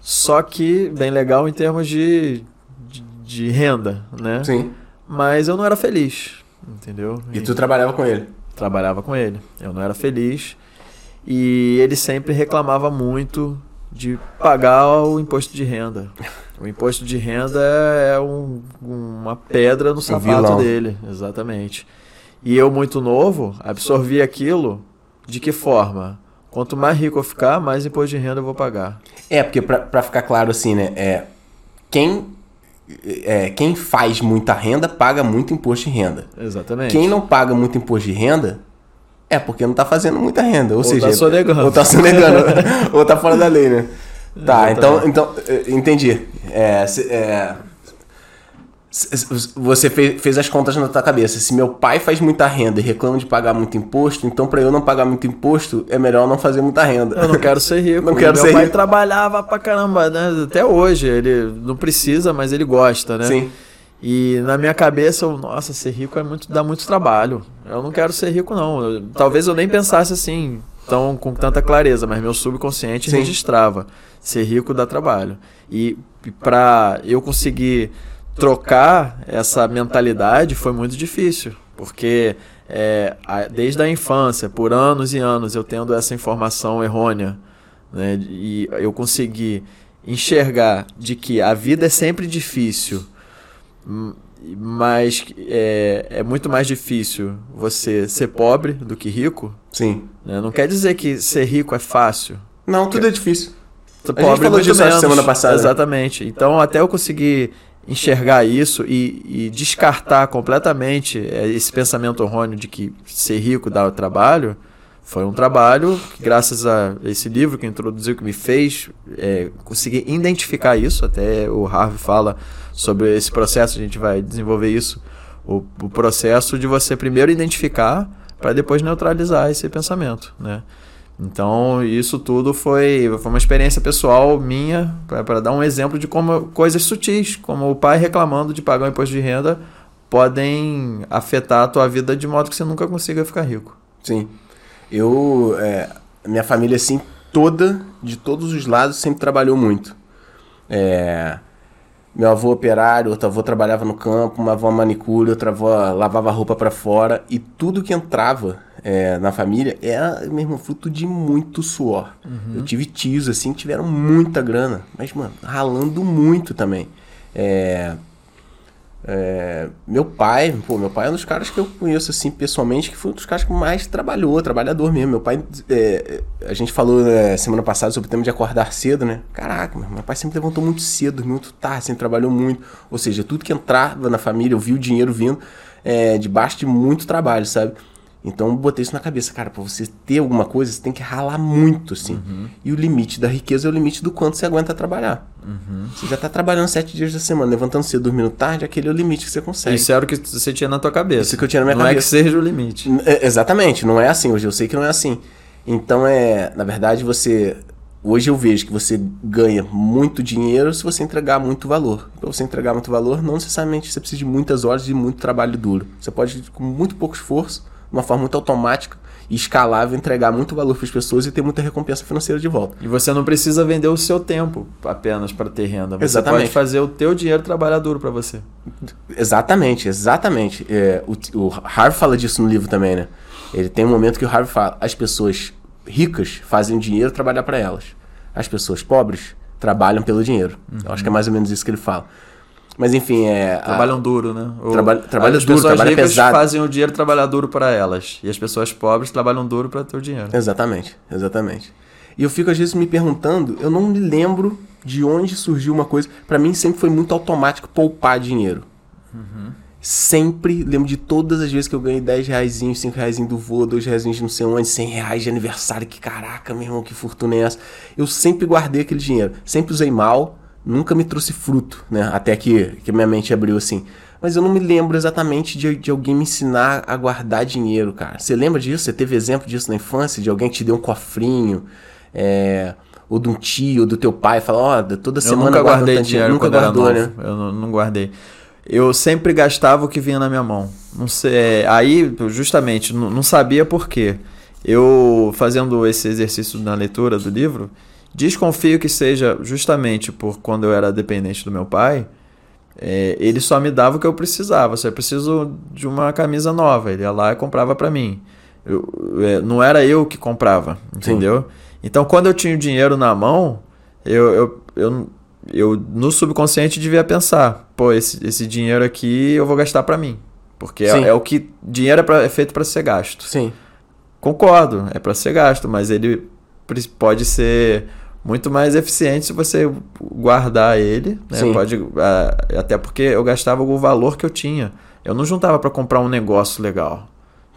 S2: só que bem legal em termos de, de, de renda né
S1: Sim.
S2: mas eu não era feliz entendeu
S1: E tu trabalhava com ele?
S2: trabalhava com ele. Eu não era feliz. E ele sempre reclamava muito de pagar o imposto de renda. O imposto de renda é um- uma pedra no sapato dele, exatamente. E eu, muito novo, absorvi aquilo de que forma? Quanto mais rico eu ficar, mais imposto de renda eu vou pagar.
S1: É, porque pra, pra ficar claro assim, né? É, quem, é, quem faz muita renda paga muito imposto de renda.
S2: Exatamente.
S1: Quem não paga muito imposto de renda é porque não tá fazendo muita renda. Ou,
S2: Ou
S1: seja,
S2: tá sonegando.
S1: Ou tá sonegando. ou tá fora da lei, né? Tá, então,
S2: Exatamente.
S1: então eh, entendi. É, é, você fez, as contas na tua cabeça. Se meu pai faz muita renda e reclama de pagar muito imposto, então pra eu não pagar muito imposto, é melhor não fazer muita renda.
S2: Eu não quero ser rico.
S1: Não quero
S2: meu
S1: ser
S2: pai
S1: rico.
S2: trabalhava pra caramba, né? Até hoje. Ele não precisa, mas ele gosta, né?
S1: Sim.
S2: E na minha cabeça, eu, nossa, ser rico é muito, dá muito trabalho. Eu não quero ser rico, não. Eu- talvez eu nem pensasse assim, tão, com tanta clareza, mas meu subconsciente
S1: Sim.
S2: registrava. Ser rico dá trabalho. E para eu conseguir trocar essa mentalidade foi muito difícil. Porque é, desde a infância, por anos e anos, eu tendo essa informação errônea, né, e eu consegui enxergar de que a vida é sempre difícil, mas é, é muito mais difícil você ser pobre do que rico.
S1: Sim.
S2: né? Não quer dizer que ser rico é fácil.
S1: Não, tudo é difícil.
S2: Ser
S1: A gente falou disso, semana passada.
S2: Exatamente. Então, até eu conseguir enxergar isso e, e descartar completamente é, esse pensamento errôneo de que ser rico dá trabalho, foi um trabalho que, graças a esse livro que introduziu, que me fez é, conseguir identificar isso. Até o Harvey fala sobre esse processo, a gente vai desenvolver isso. O, o processo de você primeiro identificar para depois neutralizar esse pensamento, né? Então, isso tudo foi, foi uma experiência pessoal minha, para dar um exemplo de como coisas sutis, como o pai reclamando de pagar o imposto de renda, podem afetar a tua vida de modo que você nunca consiga ficar rico.
S1: Sim. Eu. é, minha família, assim, toda, de todos os lados, sempre trabalhou muito. É, meu avô operário, outro avô trabalhava no campo, uma avó manicure, outra avó lavava roupa pra fora. E tudo que entrava é, na família era, mesmo, fruto de muito suor. Eu tive tios, assim, que tiveram muita grana. Mas, mano, ralando muito também. É, É, meu pai, pô, meu pai é um dos caras que eu conheço assim pessoalmente, que foi um dos caras que mais trabalhou, trabalhador mesmo. Meu pai, é, a gente falou né, semana passada sobre o tema de acordar cedo, né? Caraca, meu pai sempre levantou muito cedo, muito tarde, sempre trabalhou muito. Ou seja, tudo que entrava na família, eu vi o dinheiro vindo é, debaixo de muito trabalho, sabe? Então eu botei isso na cabeça, cara, pra você ter alguma coisa, você tem que ralar muito, assim.
S2: Uhum.
S1: E o limite da riqueza é o limite do quanto você aguenta trabalhar.
S2: Uhum.
S1: Você já tá trabalhando sete dias da semana, levantando cedo, dormindo tarde, aquele é o limite que você consegue.
S2: Isso era o que você tinha na tua cabeça.
S1: Isso que eu tinha na minha
S2: não
S1: cabeça.
S2: é que seja o limite.
S1: É, exatamente, não é assim. Hoje eu sei que não é assim. Então é, na verdade, você. Hoje eu vejo que você ganha muito dinheiro se você entregar muito valor. Para você entregar muito valor, não necessariamente você precisa de muitas horas de muito trabalho duro. Você pode, com muito pouco esforço, uma forma muito automática e escalável, entregar muito valor para as pessoas e ter muita recompensa financeira de volta.
S2: E você não precisa vender o seu tempo apenas para ter renda. Você
S1: Exatamente.
S2: pode fazer o teu dinheiro trabalhar duro para você.
S1: Exatamente, exatamente. É, o, o Harvey fala disso no livro também, né? Ele tem um momento que o Harvey fala: as pessoas ricas fazem o dinheiro trabalhar para elas. As pessoas pobres trabalham pelo dinheiro. Eu acho que é mais ou menos isso que ele fala. Mas enfim, é. a-
S2: Trabalham duro, né? Ou-
S1: Trabalha- trabalha
S2: as
S1: duro,
S2: pessoas
S1: trabalha
S2: ricas
S1: pesado.
S2: fazem o dinheiro trabalhar duro para elas. E as pessoas pobres trabalham duro para ter o dinheiro.
S1: Exatamente, exatamente. E eu fico às vezes me perguntando, eu não me lembro de onde surgiu uma coisa. Pra mim sempre foi muito automático poupar dinheiro. Sempre lembro de todas as vezes que eu ganhei 10 reais, 5 reais do voo, 2 reais de não sei onde, 100 reais de aniversário. Que caraca, meu irmão, que fortuna é essa? Eu sempre guardei aquele dinheiro. Sempre usei mal, nunca me trouxe fruto, né? Até que, que minha mente abriu assim. Mas eu não me lembro exatamente de, de alguém me ensinar a guardar dinheiro, cara. Você lembra disso? Você teve exemplo disso na infância? De alguém que te deu um cofrinho? É, ou de um tio, ou do teu pai? Fala, ó, toda
S2: Eu
S1: semana
S2: nunca guardei dinheiro
S1: Nunca guardou, né?
S2: Eu não, não guardei. Eu sempre gastava o que vinha na minha mão. Não sei, é, aí, justamente, não, não sabia por quê. Eu, fazendo esse exercício na leitura do livro, desconfio que seja justamente por quando eu era dependente do meu pai, é, ele só me dava o que eu precisava. Se eu preciso de uma camisa nova, ele ia lá e comprava pra mim. Eu- é, não era eu que comprava, entendeu? Então, quando eu tinha o dinheiro na mão, eu, eu, eu, eu no subconsciente devia pensar: pô, esse, esse dinheiro aqui eu vou gastar pra mim. Porque
S1: Sim.
S2: é, é o que. Dinheiro é, pra- é feito pra ser gasto.
S1: Sim.
S2: Concordo, é pra ser gasto, mas ele pode ser muito mais eficiente se você guardar ele, né?
S1: Sim.
S2: Pode, ah, até porque eu gastava o valor que eu tinha. Eu não juntava pra comprar um negócio legal.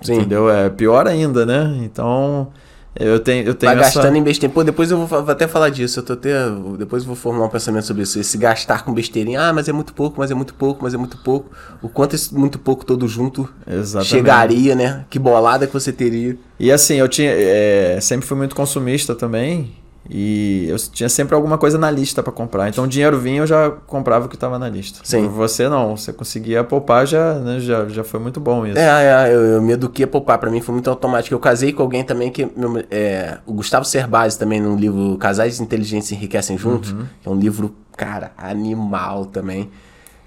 S1: Sim.
S2: Entendeu? É pior ainda, né? Então, eu tenho eu tenho
S1: Vai
S2: essa
S1: gastando em besteira. Pô, depois eu vou, vou até falar disso. Eu tô até. Depois eu vou formular um pensamento sobre isso. Esse gastar com besteirinha. Ah, mas é muito pouco, mas é muito pouco, mas é muito pouco. O quanto esse muito pouco todo junto
S2: Exatamente.
S1: chegaria, né? Que bolada que você teria.
S2: E assim, eu tinha é, sempre fui muito consumista também. E eu tinha sempre alguma coisa na lista pra comprar. Então o dinheiro vinha, eu já comprava o que tava na lista.
S1: Sim.
S2: Você não, você conseguia poupar, já, né, já, já foi muito bom isso.
S1: É, é, eu, eu me eduquei a poupar. Pra mim foi muito automático. Eu casei com alguém também que. é, o Gustavo Cerbasi também, no livro Casais Inteligentes Enriquecem Juntos. Que é um livro, cara, animal também.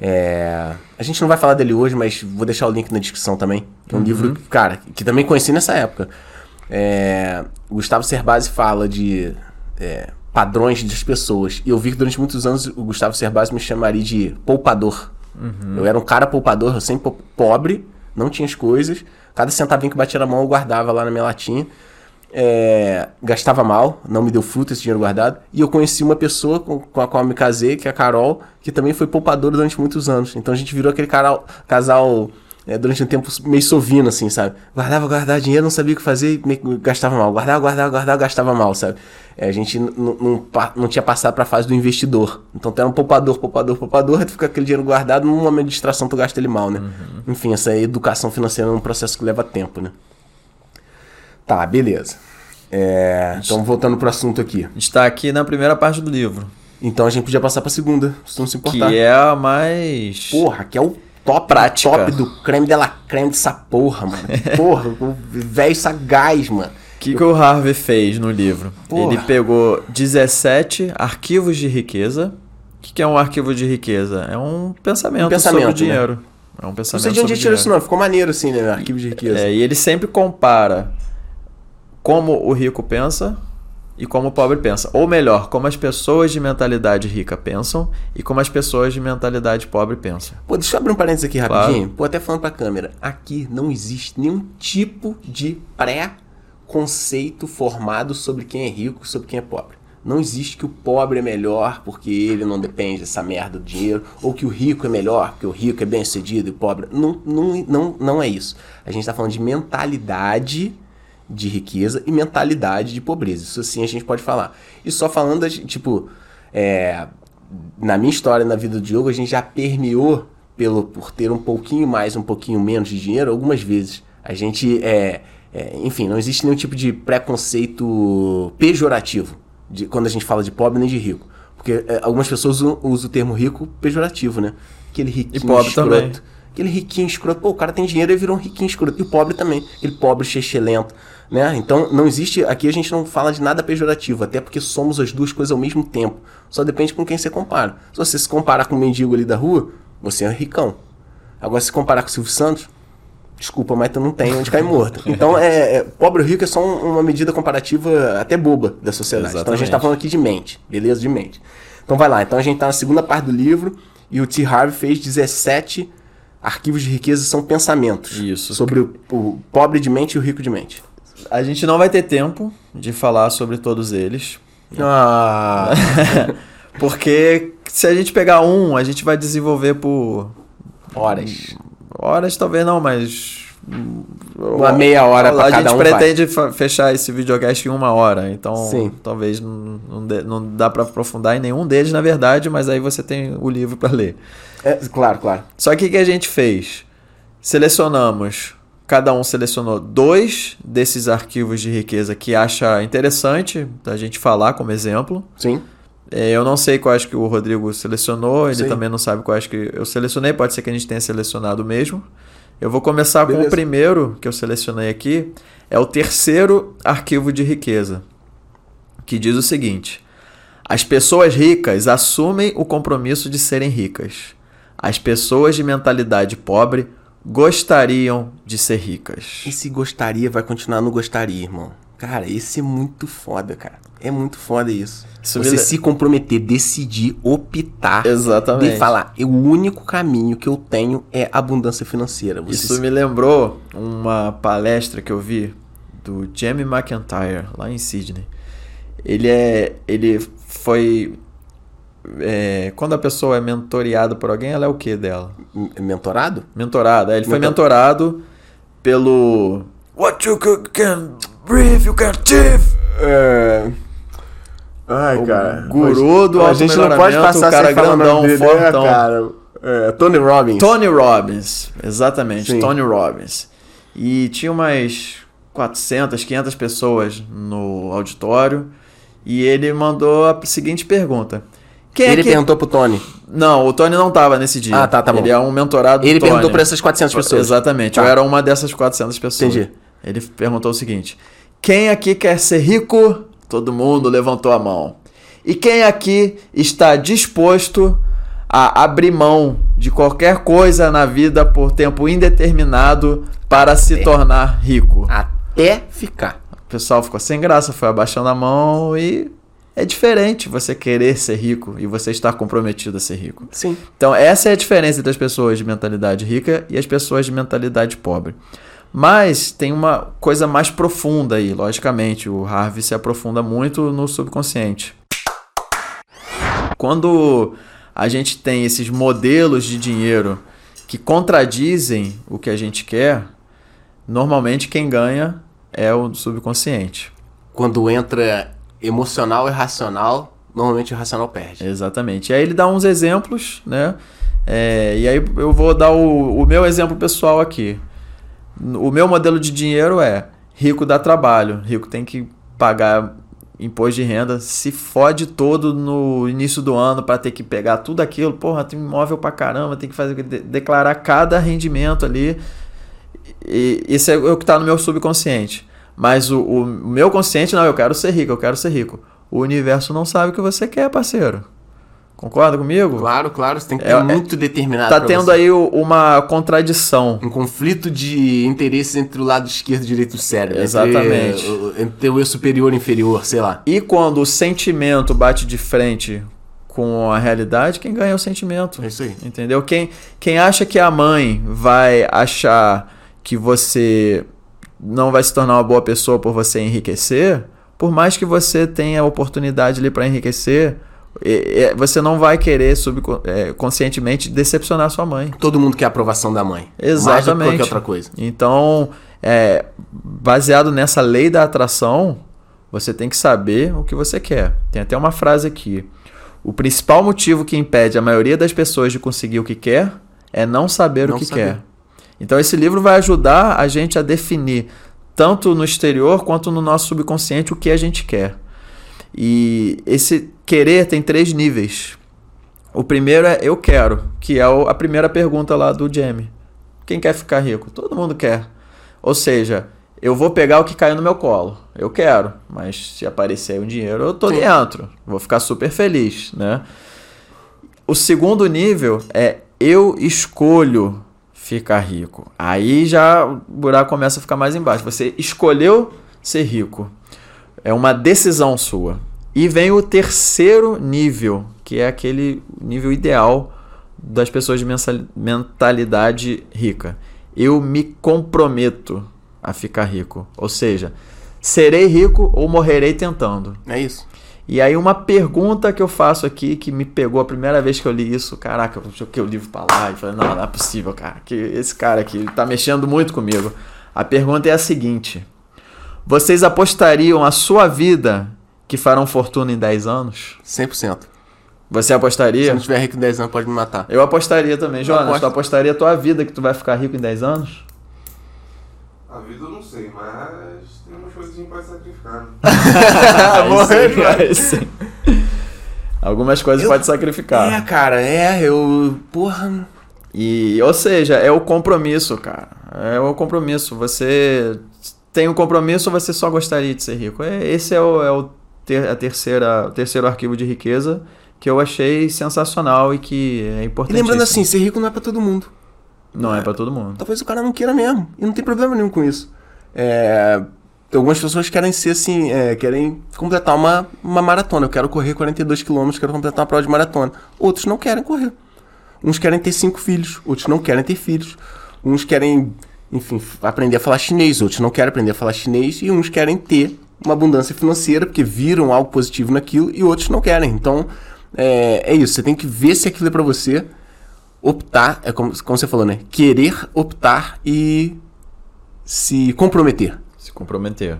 S1: É, a gente não vai falar dele hoje, mas vou deixar o link na descrição também. Que é um livro, cara, que também conheci nessa época. É, o Gustavo Cerbasi fala de é, padrões das pessoas. E eu vi que durante muitos anos o Gustavo Cerbasi me chamaria de poupador. Eu era um cara poupador, eu sempre po- pobre, não tinha as coisas. Cada centavinho que batia na mão eu guardava lá na minha latinha. É, gastava mal, não me deu fruto esse dinheiro guardado. E eu conheci uma pessoa com, com a qual me casei, que é a Carol, que também foi poupadora durante muitos anos. Então a gente virou aquele cara, casal é, durante um tempo meio sovino, assim, sabe? Guardava, guardava dinheiro, não sabia o que fazer, e que gastava mal. Guardava, guardava, guardava, gastava mal, sabe? É, a gente não, tinha passado pra fase do investidor. Então tu era um poupador, poupador, poupador, aí tu fica aquele dinheiro guardado, num momento de distração tu gasta ele mal, né? Enfim, essa educação financeira é um processo que leva tempo, né? Tá, beleza. É, então voltando pro assunto aqui.
S2: A gente tá aqui na primeira parte do livro,
S1: Então a gente podia passar pra segunda, se não se
S2: que
S1: importar.
S2: é a mais.
S1: Porra, que é o top,
S2: Prática.
S1: top do creme de la creme dessa porra, mano. Porra, o velho sagaz, mano.
S2: O que, que o Harvey fez no livro?
S1: Porra.
S2: Ele pegou 17 arquivos de riqueza. O que, que é um arquivo de riqueza? É um pensamento,
S1: pensamento,
S2: sobre
S1: né?
S2: dinheiro. É um
S1: Não
S2: pensamento
S1: sei de onde tirou isso, não. Ficou maneiro assim, né? Arquivo de riqueza.
S2: É, e ele sempre compara como o rico pensa e como o pobre pensa. Ou melhor, como as pessoas de mentalidade rica pensam e como as pessoas de mentalidade pobre pensam.
S1: Pô, deixa eu abrir um parênteses aqui
S2: Claro.
S1: rapidinho. Pô, até falando pra câmera. Aqui não existe nenhum tipo de pré-conceito formado sobre quem é rico, sobre quem é pobre. Não existe que o pobre é melhor porque ele não depende dessa merda do dinheiro, ou que o rico é melhor porque o rico é bem sucedido e o pobre. Não, não, não, não é isso. A gente tá falando de mentalidade de riqueza e mentalidade de pobreza. Isso sim a gente pode falar. E só falando, tipo, é, na minha história, na vida do Diogo, a gente já permeou pelo, por ter um pouquinho mais, um pouquinho menos de dinheiro algumas vezes. A gente, é, é, enfim, não existe nenhum tipo de preconceito pejorativo de, quando a gente fala de pobre nem de rico. Porque é, algumas pessoas usam, usam o termo rico pejorativo, né? Aquele riquinho
S2: pobre
S1: escroto.
S2: também.
S1: Aquele riquinho escroto. Pô, o cara tem dinheiro e virou um riquinho escroto. E o pobre também. Aquele pobre lento, né? Então, não existe... Aqui a gente não fala de nada pejorativo. Até porque somos as duas coisas ao mesmo tempo. Só depende com quem você compara. Se você se comparar com o mendigo ali da rua, você é ricão. Agora, se comparar com o Silvio Santos... Desculpa, mas tu não tem onde cair morto. Então, é, é, pobre ou rico é só um- uma medida comparativa até boba da sociedade. Então, a gente tá
S2: Exatamente.
S1: falando aqui de mente, beleza? De mente. Então, vai lá. Então, a gente tá na segunda parte do livro e o T. Harvey fez 17 arquivos de riqueza são pensamentos.
S2: Isso.
S1: Sobre o, o pobre de mente e o rico de mente.
S2: A gente não vai ter tempo de falar sobre todos eles,
S1: Ah,
S2: porque se a gente pegar um, a gente vai desenvolver por
S1: horas.
S2: horas, talvez não, mas
S1: Uma meia hora pra
S2: a
S1: cada
S2: gente
S1: um
S2: pretende fa- fechar esse videocast em uma hora, então
S1: Sim.
S2: talvez não, não, dê- não dá pra aprofundar em nenhum deles, na verdade, mas aí você tem o livro pra ler.
S1: É, claro, claro.
S2: Só que o que a gente fez? Selecionamos, cada um selecionou dois desses arquivos de riqueza que acha interessante da gente falar como exemplo.
S1: Sim.
S2: É, Eu não sei quais que o Rodrigo selecionou, ele
S1: Sim.
S2: também não sabe quais que eu selecionei, pode ser que a gente tenha selecionado mesmo. Eu vou começar com
S1: Beleza.
S2: o primeiro que eu selecionei aqui, é o terceiro arquivo de riqueza, que diz o seguinte: As pessoas ricas assumem o compromisso de serem ricas. As pessoas de mentalidade pobre gostariam de ser ricas.
S1: E se gostaria, vai continuar no gostaria, irmão. Cara, esse é muito foda, cara. É muito foda isso.
S2: Isso
S1: Você se comprometer, decidir, optar.
S2: Exatamente.
S1: De falar, o único caminho que eu tenho é abundância financeira. Você
S2: Isso
S1: se-
S2: me lembrou uma palestra que eu vi do Jamie McIntyre, lá em Sydney. Ele é. Ele foi. É, quando a pessoa é mentoreada por alguém, ela é o que dela?
S1: Mentorado?
S2: Mentorada. é, Ele foi
S1: Mentor-
S2: mentorado pelo. What you can- breathe, you can achieve.
S1: É... Ai,
S2: O
S1: cara.
S2: guru do
S1: a gente não pode passar
S2: o cara
S1: sem
S2: grandão,
S1: dele,
S2: fortão.
S1: né, cara? É, Tony Robbins.
S2: Tony Robbins, exatamente,
S1: Sim.
S2: Tony Robbins. E tinha umas 400, 500 pessoas no auditório e ele mandou a seguinte pergunta. Quem
S1: Ele
S2: é que...
S1: perguntou pro Tony.
S2: Não, o Tony não tava nesse dia.
S1: Ah, tá, tá bom.
S2: Ele é um mentorado do
S1: Ele
S2: Tony.
S1: perguntou pra essas 400 pessoas.
S2: Exatamente,
S1: Tá.
S2: eu era uma dessas 400 pessoas.
S1: Entendi.
S2: Ele perguntou o seguinte: Quem aqui quer ser rico? Todo mundo levantou a mão. E quem aqui está disposto a abrir mão de qualquer coisa na vida por tempo indeterminado para se tornar rico?
S1: Até ficar.
S2: O pessoal ficou sem graça, foi abaixando a mão e é diferente você querer ser rico e você estar comprometido a ser rico.
S1: Sim.
S2: Então, essa é a diferença entre as pessoas de mentalidade rica e as pessoas de mentalidade pobre. Mas tem uma coisa mais profunda aí, logicamente. O Harvey se aprofunda muito no subconsciente. Quando a gente tem esses modelos de dinheiro que contradizem o que a gente quer, normalmente quem ganha é o subconsciente.
S1: Quando entra emocional e racional, normalmente o racional perde.
S2: Exatamente. E aí ele dá uns exemplos, né? É, e aí eu vou dar o, o meu exemplo pessoal aqui. O meu modelo de dinheiro é rico dá trabalho, rico tem que pagar imposto de renda, se fode todo no início do ano para ter que pegar tudo aquilo, porra, tem imóvel pra caramba, tem que fazer de- declarar cada rendimento ali. E isso é o que tá no meu subconsciente. Mas o, o meu consciente, não, eu quero ser rico, eu quero ser rico. O universo não sabe o que você quer, parceiro. Concorda comigo?
S1: Claro, claro, você tem que ter
S2: É-
S1: muito determinado.
S2: Tá tendo
S1: você.
S2: aí o- uma contradição.
S1: um conflito de interesses entre o lado esquerdo e direito do cérebro.
S2: Exatamente.
S1: Entre, o- entre o eu superior e inferior, sei lá.
S2: E quando o sentimento bate de frente com a realidade, quem ganha é o sentimento.
S1: É isso aí.
S2: Entendeu? Quem, quem acha que a mãe vai achar que você não vai se tornar uma boa pessoa por você enriquecer, por mais que você tenha a oportunidade ali para enriquecer, você não vai querer subcon- é, conscientemente decepcionar sua mãe.
S1: Todo mundo quer a aprovação da mãe. Mais do que
S2: Exatamente.
S1: qualquer outra coisa.
S2: Então, é, baseado nessa lei da atração, você tem que saber o que você quer. Tem até uma frase aqui. O principal motivo que impede a maioria das pessoas de conseguir o que quer é não saber
S1: Não
S2: o que
S1: saber.
S2: quer. Então, esse livro vai ajudar a gente a definir, tanto no exterior quanto no nosso subconsciente, o que a gente quer. E esse querer tem três níveis. O primeiro é eu quero, que é a primeira pergunta lá do Jamie. Quem quer ficar rico? Todo mundo quer. Ou seja, eu vou pegar o que caiu no meu colo. Eu quero, mas se aparecer um dinheiro, eu tô
S1: Sim.
S2: dentro. Vou ficar super feliz, né? O segundo nível é eu escolho ficar rico. Aí já o buraco começa a ficar mais embaixo. Você escolheu ser rico. É uma decisão sua. E vem o terceiro nível, que é aquele nível ideal das pessoas de mentalidade rica. Eu me comprometo a ficar rico. Ou seja, serei rico ou morrerei tentando.
S1: É isso.
S2: E aí uma pergunta que eu faço aqui, que me pegou a primeira vez que eu li isso, caraca, eu joguei o livro pra lá e falei, não, não é possível, cara, que esse cara aqui tá mexendo muito comigo. A pergunta é a seguinte: Vocês apostariam a sua vida que farão fortuna em 10 anos?
S1: 100%.
S2: Você
S1: Se
S2: apostaria?
S1: eu não tiver rico em 10 anos, pode me matar.
S2: Eu apostaria também, Jonas.
S1: aposto.
S2: Tu apostaria a tua vida que tu vai ficar rico em 10 anos?
S3: A vida eu não sei, mas tem umas coisinhas pra sacrificar. né?
S2: Vai sim. Algumas coisas
S1: Eu-
S2: pode sacrificar.
S1: É, cara, é, eu. Porra.
S2: E, ou seja, é o compromisso, cara. É o compromisso. Você tem um compromisso ou você só gostaria de ser rico? É, esse é o, é o ter, a terceira, o terceiro arquivo de riqueza que eu achei sensacional e que é
S1: E
S2: importante.
S1: lembrando assim, ser rico não é pra todo mundo.
S2: Não é pra todo mundo.
S1: Talvez o cara não queira mesmo. E não tem problema nenhum com isso. É, algumas pessoas querem ser assim, é, querem completar uma, uma maratona. Eu quero correr 42 km, quero completar uma prova de maratona. Outros não querem correr. Uns querem ter cinco filhos, outros não querem ter filhos. Uns querem, enfim, aprender a falar chinês, outros não querem aprender a falar chinês. E uns querem ter uma abundância financeira, porque viram algo positivo naquilo, e outros não querem. Então, é, é isso. Você tem que ver se aquilo é pra você optar, é como, como você falou, né? Querer optar e se comprometer.
S2: Se comprometer.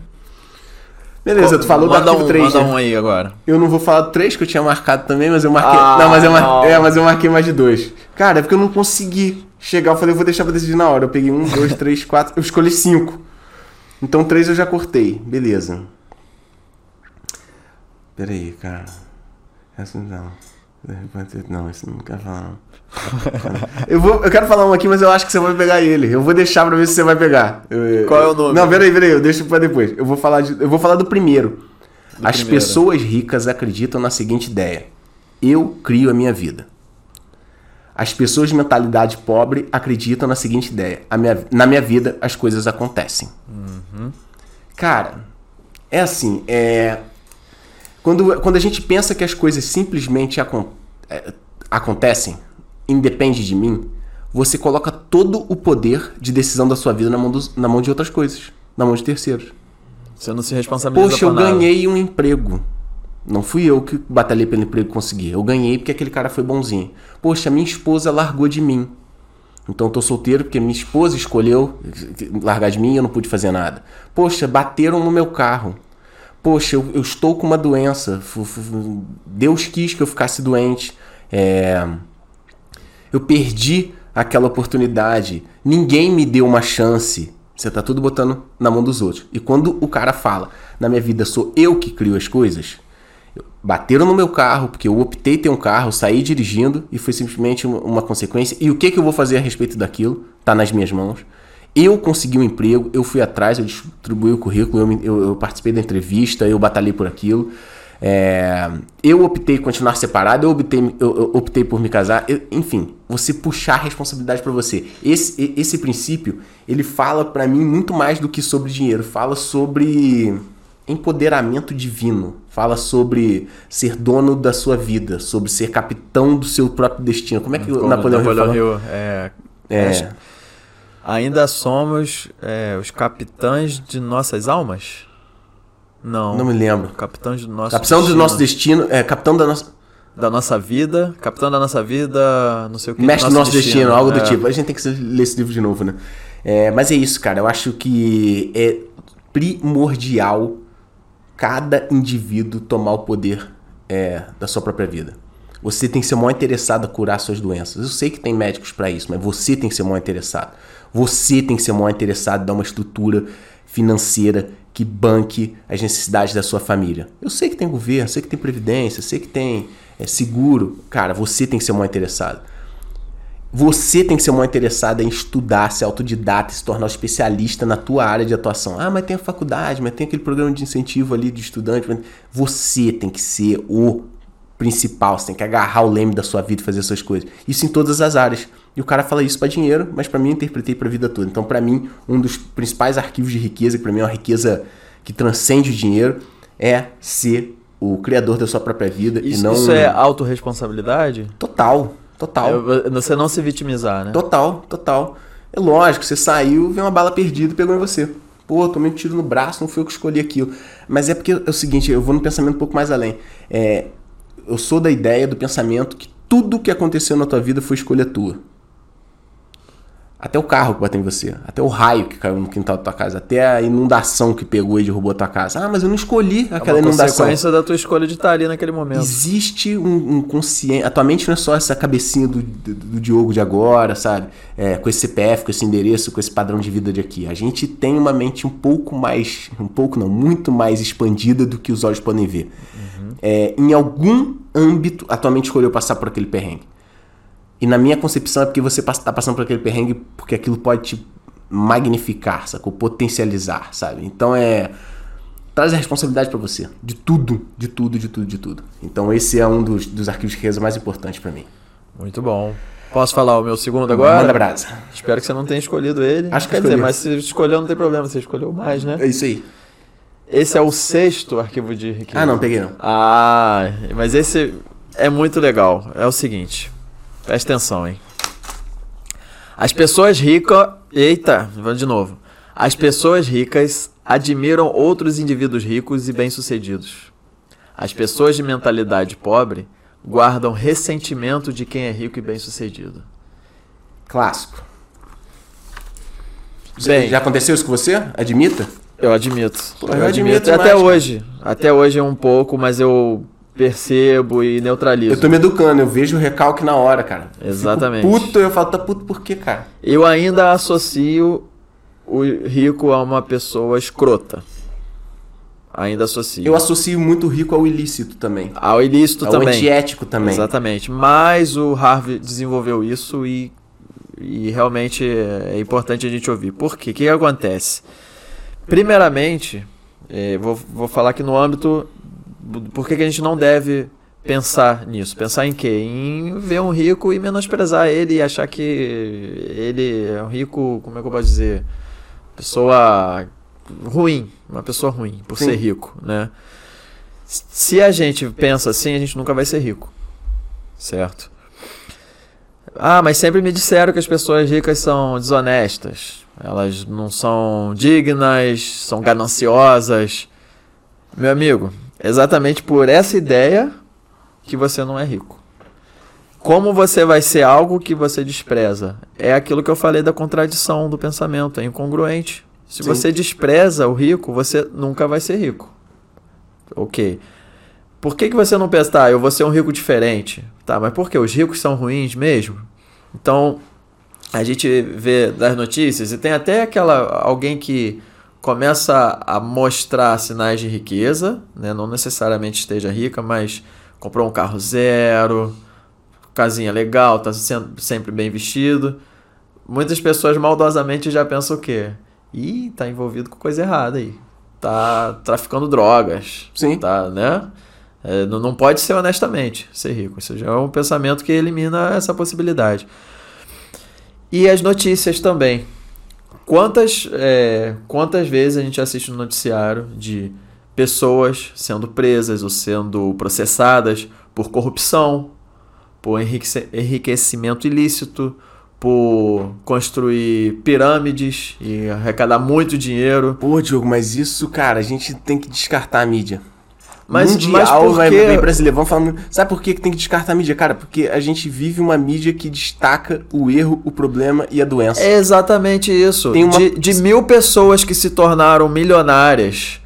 S1: Beleza, tu falou do
S2: manda
S1: arquivo
S2: um,
S1: 3,
S2: Manda
S1: né?
S2: um aí agora.
S1: Eu não vou falar do 3 que eu tinha marcado também, mas eu marquei.
S2: Ah,
S1: não, mas eu, mar... É, mas eu marquei mais de dois. Cara, é porque eu não consegui chegar. Eu falei, eu vou deixar pra decidir na hora. Eu peguei um, dois, três, quatro. Eu escolhi cinco. Então três eu já cortei. Beleza. Pera aí, cara. Essa não. Não, esse não quero falar. Não. Eu, vou, eu quero falar um aqui, mas eu acho que você vai pegar ele. Eu vou deixar pra ver se você vai pegar. Eu-
S2: Qual é o nome?
S1: Não, peraí, peraí, eu deixo pra depois. Eu vou falar, de, eu vou falar do primeiro. As
S2: primeiro.
S1: pessoas ricas acreditam na seguinte ideia: eu crio a minha vida. As pessoas de mentalidade pobre acreditam na seguinte ideia: minha, na minha vida as coisas acontecem. Cara, é assim, é. Quando, quando a gente pensa que as coisas simplesmente acon- é, acontecem, independe de mim, você coloca todo o poder de decisão da sua vida na mão, dos- na mão de outras coisas, na mão de terceiros.
S2: Você não se responsabiliza
S1: Poxa, eu
S2: nada.
S1: ganhei um emprego. Não fui eu que batalhei pelo emprego e consegui. Eu ganhei porque aquele cara foi bonzinho. Poxa, minha esposa largou de mim. Então eu tô solteiro porque minha esposa escolheu largar de mim e eu não pude fazer nada. Poxa, bateram no meu carro. Poxa, eu, eu estou com uma doença. Deus quis que eu ficasse doente. É, eu perdi aquela oportunidade. Ninguém me deu uma chance. Você tá tudo botando na mão dos outros. E quando o cara fala, na minha vida sou eu que crio as coisas, bateram no meu carro, porque eu optei ter um carro, saí dirigindo e foi simplesmente uma, consequência. E o que, que eu vou fazer a respeito daquilo? Tá nas minhas mãos. Eu consegui um emprego, eu fui atrás, eu distribuí o currículo, eu, eu- eu participei da entrevista, eu batalhei por aquilo. É, eu optei continuar separado, eu optei, eu, eu optei por me casar, eu- enfim, você puxar a responsabilidade pra você. Esse, esse princípio, ele fala pra mim muito mais do que sobre dinheiro, fala sobre empoderamento divino, fala sobre ser dono da sua vida, sobre ser capitão do seu próprio destino. Como é que o
S2: Como
S1: Napoleão, Hill fala?
S2: Hill, é,
S1: É,
S2: Ainda somos é, os capitães de nossas almas? Não.
S1: não me lembro.
S2: Capitães do nosso
S1: Capitão do
S2: destino.
S1: nosso destino, é, capitão da nossa
S2: Da nossa vida. Capitão da nossa vida, não sei o que.
S1: Mestre do nosso destino, algo do
S2: é.
S1: tipo. A gente tem que ler esse livro de novo, né? É, mas é isso, cara. Eu acho que é primordial cada indivíduo tomar o poder é, da sua própria vida. Você tem que ser o maior interessado a curar suas doenças. Eu sei que tem médicos para isso, mas você tem que ser o maior interessado. Você tem que ser o maior interessado em dar uma estrutura financeira que banque as necessidades da sua família. Eu sei que tem governo, sei que tem previdência, sei que tem é, seguro. Cara, você tem que ser o maior interessado. Você tem que ser o maior interessado em estudar, ser autodidata, se tornar um especialista na tua área de atuação. Ah, mas tem a faculdade, mas tem aquele programa de incentivo ali de estudante. Você tem que ser o principal, você tem que agarrar o leme da sua vida e fazer essas coisas. Isso em todas as áreas. E o cara fala isso para dinheiro, mas para mim eu interpretei para a vida toda. Então, para mim, um dos principais arquivos de riqueza, que para mim é uma riqueza que transcende o dinheiro, é ser o criador da sua própria vida
S2: Isso,
S1: e não
S2: isso é autorresponsabilidade?
S1: total, total.
S2: É, Você não se vitimizar, né?
S1: Total, total. É lógico, você saiu, vem uma bala perdida e pegou em você. Pô, tomei um tiro no braço, não foi eu que escolhi aquilo. Mas é porque é o seguinte, eu vou num pensamento um pouco mais além. É, eu sou da ideia, do pensamento que tudo que aconteceu na tua vida foi escolha tua. Até o carro que bateu em você, até o raio que caiu no quintal da tua casa, até a inundação que pegou e derrubou a tua casa. Ah, mas eu não escolhi
S2: É
S1: aquela
S2: uma
S1: inundação.
S2: consequência da tua escolha de estar ali naquele momento.
S1: Existe um, um consciente. A tua mente não é só essa cabecinha do, do, do Diogo de agora, sabe? É, com esse CPF, com esse endereço, com esse padrão de vida de aqui. A gente tem uma mente um pouco mais. Um pouco não, muito mais expandida do que os olhos podem ver. É, em algum âmbito, a tua mente escolheu passar por aquele perrengue. E na minha concepção é porque você está passando por aquele perrengue porque aquilo pode te magnificar, sacou? Potencializar, sabe? Então é traz a responsabilidade pra você. De tudo, de tudo, de tudo, de tudo. Então esse é um dos, dos arquivos de riqueza mais importantes pra mim.
S2: Muito bom. Posso falar o meu segundo agora?
S1: Manda brasa.
S2: Espero que você não tenha escolhido ele.
S1: Acho que
S2: Quer dizer, mas se escolheu não tem problema, você escolheu mais, né?
S1: É isso aí.
S2: Esse é o sexto arquivo de riqueza.
S1: Ah, não, peguei não.
S2: Ah, mas esse é muito legal. É o seguinte, presta atenção, hein? As pessoas ricas. Eita, vamos de novo. As pessoas ricas admiram outros indivíduos ricos e bem-sucedidos. As pessoas de mentalidade pobre guardam ressentimento de quem é rico e bem-sucedido.
S1: Clássico.
S2: Bem.
S1: Já aconteceu isso com você? Admita?
S2: Eu admito.
S1: Pô, eu admito
S2: Até
S1: demais, cara.
S2: hoje. Até hoje é um pouco, mas eu percebo e neutralizo.
S1: Eu tô me educando, eu vejo o recalque na hora, cara. Eu fico
S2: Exatamente.
S1: puto, eu falo, tá puto por quê, cara?
S2: Eu ainda associo o rico a uma pessoa escrota. Ainda associo.
S1: Eu associo muito o rico ao ilícito também.
S2: Ao ilícito
S1: Ao
S2: também.
S1: antiético também.
S2: Exatamente. Mas o Harvey desenvolveu isso e, e realmente é importante a gente ouvir. Por quê? O que, que acontece? Primeiramente, eh, vou, vou falar aqui no âmbito. Por que, que a gente não deve pensar nisso? Pensar em quê? Em ver um rico e menosprezar ele e achar que ele é um rico, como é que eu posso dizer? Pessoa ruim, uma pessoa ruim, por
S1: Sim.
S2: ser rico, né? Se a gente pensa assim, a gente nunca vai ser rico. Certo? Ah, mas sempre me disseram que as pessoas ricas são desonestas. Elas não são dignas, são gananciosas. Meu amigo, exatamente por essa ideia que você não é rico. Como você vai ser algo que você despreza? É aquilo que eu falei da contradição do pensamento, é incongruente. Se
S1: Sim.
S2: você despreza o rico, você nunca vai ser rico. Ok. Por que, que você não pensa, tá, eu vou ser um rico diferente? Tá, mas por que? Os ricos são ruins mesmo? Então, a gente vê das notícias e tem até aquela alguém que começa a mostrar sinais de riqueza, né? não necessariamente esteja rica, mas comprou um carro zero, casinha legal, tá sendo sempre bem vestido. Muitas pessoas maldosamente já pensam o quê? Ih, tá envolvido com coisa errada aí. Tá traficando drogas.
S1: Sim.
S2: Tá, né? É, não, não pode ser honestamente ser rico. Isso já é um pensamento que elimina essa possibilidade. E as notícias também. Quantas, é, quantas vezes a gente assiste no noticiário de pessoas sendo presas ou sendo processadas por corrupção, por enriquecimento ilícito, por construir pirâmides e arrecadar muito dinheiro.
S1: Pô, Diogo, mas isso, cara, a gente tem que descartar a mídia.
S2: Mas-
S1: Mundial,
S2: mas por
S1: vai, vai brasileiro, vamos falar. Sabe por que que tem que descartar a mídia, cara? Porque a gente vive uma mídia que destaca o erro, o problema e a doença.
S2: É exatamente isso.
S1: Tem uma-
S2: De, de mil pessoas que se tornaram milionárias,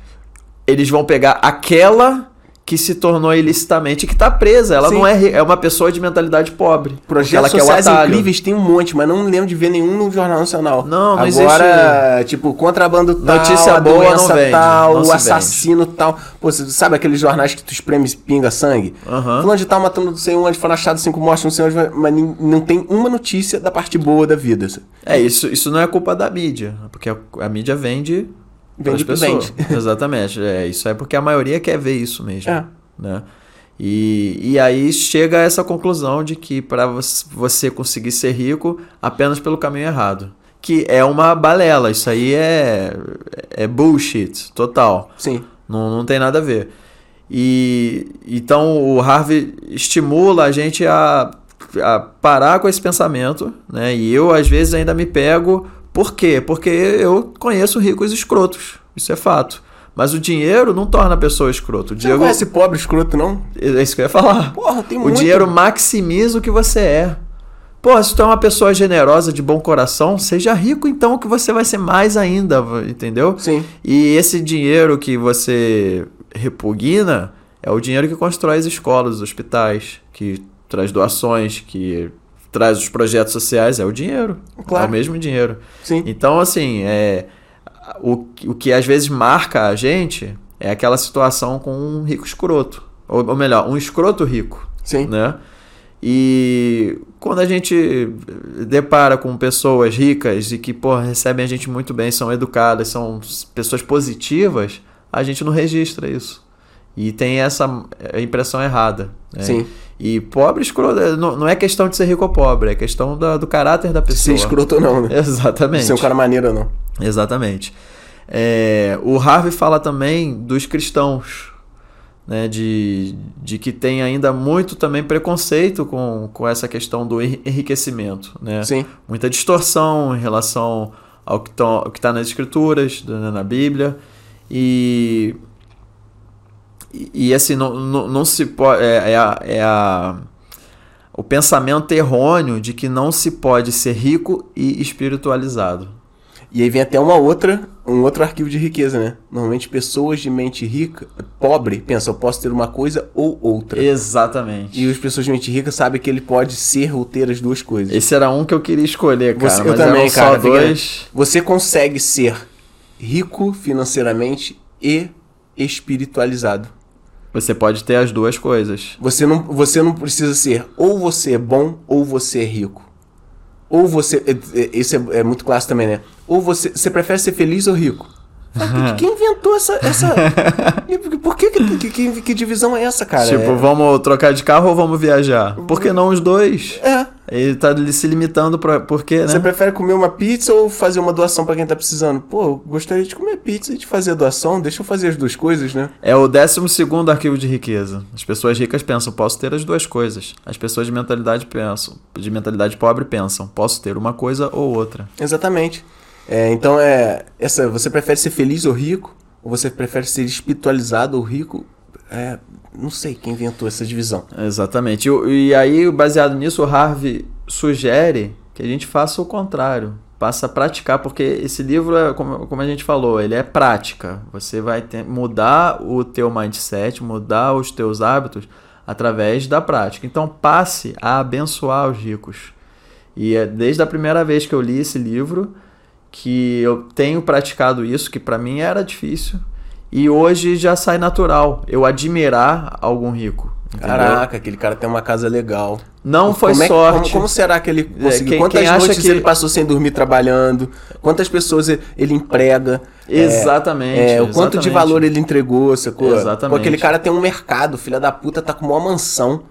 S2: eles vão pegar aquela que se tornou ilicitamente e que tá presa. Ela
S1: Sim.
S2: não é, é uma pessoa de mentalidade pobre.
S1: Projetos sociais incríveis tem um monte, mas não lembro de ver nenhum no Jornal Nacional.
S2: Não, não
S1: Agora, tipo, contrabando tal,
S2: Notícia
S1: a
S2: boa não vende,
S1: tal,
S2: não
S1: o assassino tal. Pô, você sabe aqueles jornais que tu espreme pinga sangue?
S2: Aham.
S1: Fulano de tal matando não sei onde, foram achados cinco mortos, não sei onde, mas não tem uma notícia da parte boa da vida.
S2: É, isso, isso não é culpa da mídia, porque a, a mídia vende
S1: Vende que
S2: pessoas. Exatamente. É, isso é porque a maioria quer ver isso mesmo.
S1: É.
S2: Né? E, e aí chega a essa conclusão de que para você conseguir ser rico apenas pelo caminho errado. Que é uma balela, isso aí é, é bullshit, total.
S1: Sim.
S2: Não, não tem nada a ver. E então o Harvey estimula a gente a, a parar com esse pensamento, né? E eu às vezes ainda me pego. Por quê? Porque eu conheço ricos escrotos. Isso é fato. Mas o dinheiro não torna a pessoa escroto. O
S1: Você não
S2: Diego,
S1: conhece pobre escroto, não?
S2: é isso que eu ia falar.
S1: Porra, tem
S2: O
S1: muito.
S2: dinheiro maximiza o que você é. Pô, se tu é uma pessoa generosa, de bom coração, seja rico então que você vai ser mais ainda, entendeu?
S1: Sim.
S2: E esse dinheiro que você repugna é o dinheiro que constrói as escolas, os hospitais, que traz doações, que traz os projetos sociais, é o dinheiro.
S1: Claro.
S2: É o mesmo dinheiro.
S1: Sim.
S2: Então, assim, é, o, o que às vezes marca a gente é aquela situação com um rico escroto. Ou, ou melhor, um escroto rico
S1: Sim.
S2: né? E quando a gente depara com pessoas ricas e que, pô, recebem a gente muito bem, são educadas, são pessoas positivas, a gente não registra isso. E tem essa impressão errada. né?
S1: Sim.
S2: E pobre, escroto, não, não é questão de ser rico ou pobre, é questão da- do caráter da pessoa.
S1: escroto ou não, né?
S2: Exatamente.
S1: Se é um cara maneiro ou não.
S2: Exatamente. É, o Harvey fala também dos cristãos, né, de, de que tem ainda muito também preconceito com, com essa questão do enri- enriquecimento. Né?
S1: Sim.
S2: Muita distorção em relação ao que está nas escrituras, né, na Bíblia. E, e, e, assim, não, não, não se pode. É, é a, é a- o pensamento errôneo de que não se pode ser rico e espiritualizado.
S1: E aí vem até uma outra, um outro arquivo de riqueza, né? Normalmente pessoas de mente rica, pobre, pensam, eu posso ter uma coisa ou outra.
S2: Exatamente.
S1: E as pessoas de mente rica sabem que ele pode ser ou ter as duas coisas.
S2: Esse era um que eu queria escolher, cara.
S1: Você- eu também, cara,
S2: dois.
S1: Você consegue ser rico financeiramente e espiritualizado.
S2: Você pode ter as duas coisas.
S1: Você não, você não precisa ser ou você é bom ou você é rico. Ou você. é- é- Isso é, é muito clássico também, né? Ou você. Você prefere ser feliz ou rico? Ah, Quem inventou essa. essa... Por que, que, que, que- que divisão é essa, cara?
S2: tipo,
S1: é...
S2: vamos trocar de carro ou vamos viajar? Por que não os dois?
S1: é.
S2: Ele tá se limitando pra. Por quê, né?
S1: Você prefere comer uma pizza ou fazer uma doação pra quem tá precisando? Pô, eu gostaria de comer pizza e de fazer a doação. Deixa eu fazer as duas coisas, né?
S2: É o 12 arquivo de riqueza. As pessoas ricas pensam, posso ter as duas coisas. As pessoas de mentalidade pensam, de mentalidade pobre pensam, posso ter uma coisa ou outra.
S1: Exatamente. É, então é. Essa, você prefere ser feliz ou rico? Ou você prefere ser espiritualizado ou rico? É, não sei quem inventou essa divisão.
S2: Exatamente. E, e aí, baseado nisso, o Harvey sugere que a gente faça o contrário. Passa a praticar, porque esse livro, é, como, como a gente falou, ele é prática. Você vai ter, mudar o teu mindset, mudar os teus hábitos através da prática. Então, passe a abençoar os ricos. E é desde a primeira vez que eu li esse livro que eu tenho praticado isso, que para mim era difícil. E hoje já sai natural eu admirar algum rico. entendeu?
S1: Caraca, aquele cara tem uma casa legal.
S2: Não foi
S1: como é que-
S2: sorte.
S1: como, como será que ele conseguiu?
S2: quem-
S1: Quantas
S2: quem acha
S1: noites
S2: que-
S1: ele passou sem dormir trabalhando? Quantas pessoas ele, emprega?
S2: Exatamente.
S1: É, o quanto de
S2: exatamente.
S1: valor ele entregou, sacou?
S2: Exatamente.
S1: Pô, aquele cara tem um mercado, filha da puta, tá com uma mansão.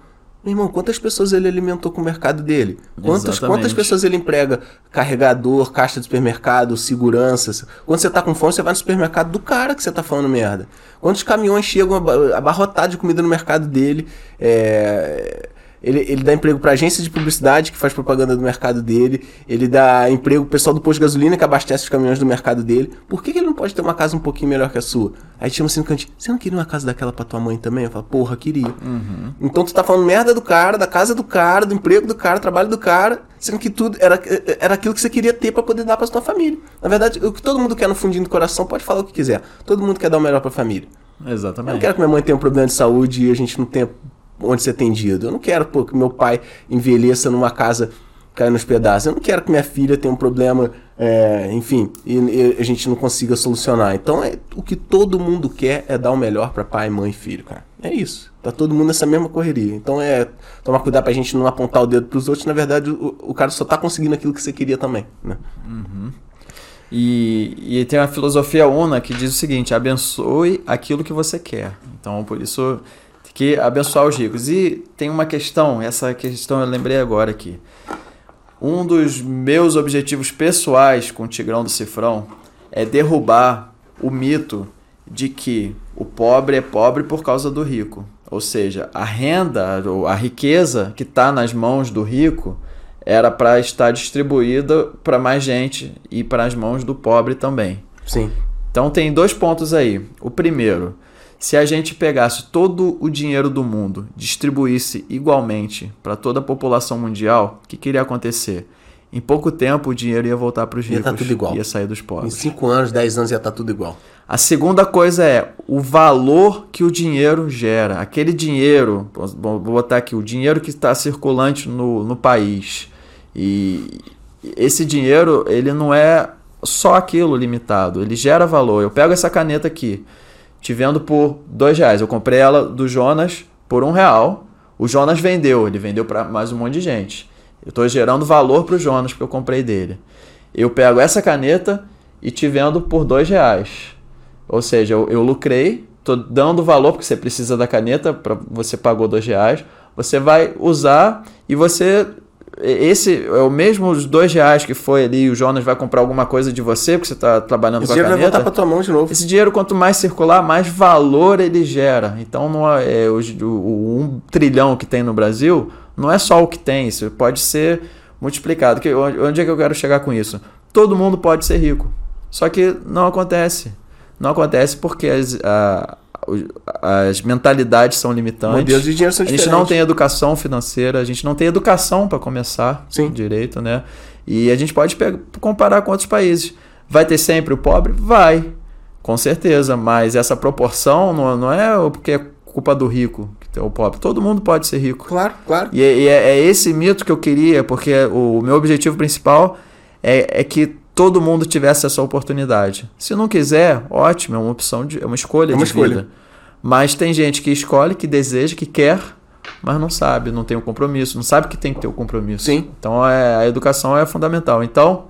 S1: Meu irmão, quantas pessoas ele alimentou com o mercado dele? Quantas,
S2: Exatamente.
S1: quantas pessoas ele emprega? Carregador, caixa de supermercado, segurança. Quando você tá com fome, você vai no supermercado do cara que você tá falando merda. Quantos caminhões chegam aba- abarrotados de comida no mercado dele? É, Ele, ele dá emprego pra agência de publicidade que faz propaganda do mercado dele. Ele dá emprego pro pessoal do posto de gasolina que abastece os caminhões do mercado dele. Por que, que ele não pode ter uma casa um pouquinho melhor que a sua? Aí chama assim no cantinho: Você não queria uma casa daquela pra tua mãe também? Eu falo: Porra, queria. Então tu tá falando merda do cara, da casa do cara, do emprego do cara, do trabalho do cara, sendo que tudo era, era aquilo que você queria ter pra poder dar pra tua família. Na verdade, o que todo mundo quer no fundinho do coração pode falar o que quiser. Todo mundo quer dar o melhor pra família. Eu não
S2: Exatamente.
S1: quero que minha mãe tenha um problema de saúde e a gente não tenha onde ser atendido. Eu não quero pô, que meu pai envelheça numa casa caindo nos pedaços. Eu não quero que minha filha tenha um problema, é, enfim, e, e a gente não consiga solucionar. Então, é, o que todo mundo quer é dar o melhor para pai, mãe e filho, cara. É isso. Tá todo mundo nessa mesma correria. Então, é tomar cuidado pra gente não apontar o dedo pros outros. Na verdade, o, o cara só tá conseguindo aquilo que você queria também, né?
S2: E, e tem uma filosofia una que diz o seguinte: abençoe aquilo que você quer. Então, por isso, que abençoar os ricos. E tem uma questão, essa questão eu lembrei agora aqui. Um dos meus objetivos pessoais com o Tigrão do Cifrão é derrubar o mito de que o pobre é pobre por causa do rico. Ou seja, a renda, ou a riqueza que está nas mãos do rico era para estar distribuída para mais gente e para as mãos do pobre também.
S1: Sim.
S2: Então tem dois pontos aí. O primeiro, se a gente pegasse todo o dinheiro do mundo, distribuísse igualmente para toda a população mundial, o que, que iria acontecer? Em pouco tempo o dinheiro ia voltar para os
S1: Ia
S2: ricos,
S1: tá tudo igual.
S2: ia sair dos
S1: Em
S2: pobres.
S1: 5 anos, 10 anos ia estar tudo igual.
S2: A segunda coisa é o valor que o dinheiro gera. Aquele dinheiro, vou vou botar aqui, o dinheiro que está circulante no, no país. E esse dinheiro, ele não é só aquilo limitado, ele gera valor. Eu pego essa caneta aqui, te vendo por dois reais. Eu comprei ela do Jonas por um real. O Jonas vendeu, ele vendeu para mais um monte de gente. Eu estou gerando valor para o Jonas porque eu comprei dele. Eu pego essa caneta e te vendo por dois reais. Ou seja, eu, eu lucrei, tô dando valor porque você precisa da caneta, para você pagou dois reais. Você vai usar e você esse é o mesmo os dois reais que foi ali. O Jonas vai comprar alguma coisa de você porque você está trabalhando
S1: Esse
S2: com a
S1: dinheiro vai
S2: caneta.
S1: voltar pra tua mão de novo.
S2: Esse dinheiro, quanto mais circular, mais valor ele gera. Então, não é, é, o, o um trilhão que tem no Brasil não é só o que tem, isso pode ser multiplicado. Que, onde, é que eu quero chegar com isso? Todo mundo pode ser rico. Só que não acontece. Não acontece porque as, a- as mentalidades são limitantes.
S1: Modelos de dinheiro são
S2: A gente
S1: diferentes.
S2: não tem educação financeira, a gente não tem educação para começar
S1: Sim.
S2: direito, né? E a gente pode pe- comparar com outros países. Vai ter sempre o pobre? Vai, com certeza, mas essa proporção não, não é porque é culpa do rico que tem o pobre. Todo mundo pode ser rico.
S1: Claro, claro.
S2: E, é, e é- é esse mito que eu queria, porque o meu objetivo principal é, é que todo mundo tivesse essa oportunidade. Se não quiser, ótimo, é uma opção, de, é uma escolha
S1: É uma
S2: de
S1: escolha.
S2: vida. Mas tem gente que escolhe, que deseja, que quer, mas não sabe, não tem o compromisso, não sabe que tem que ter o compromisso.
S1: Sim.
S2: Então é, a educação é fundamental. Então,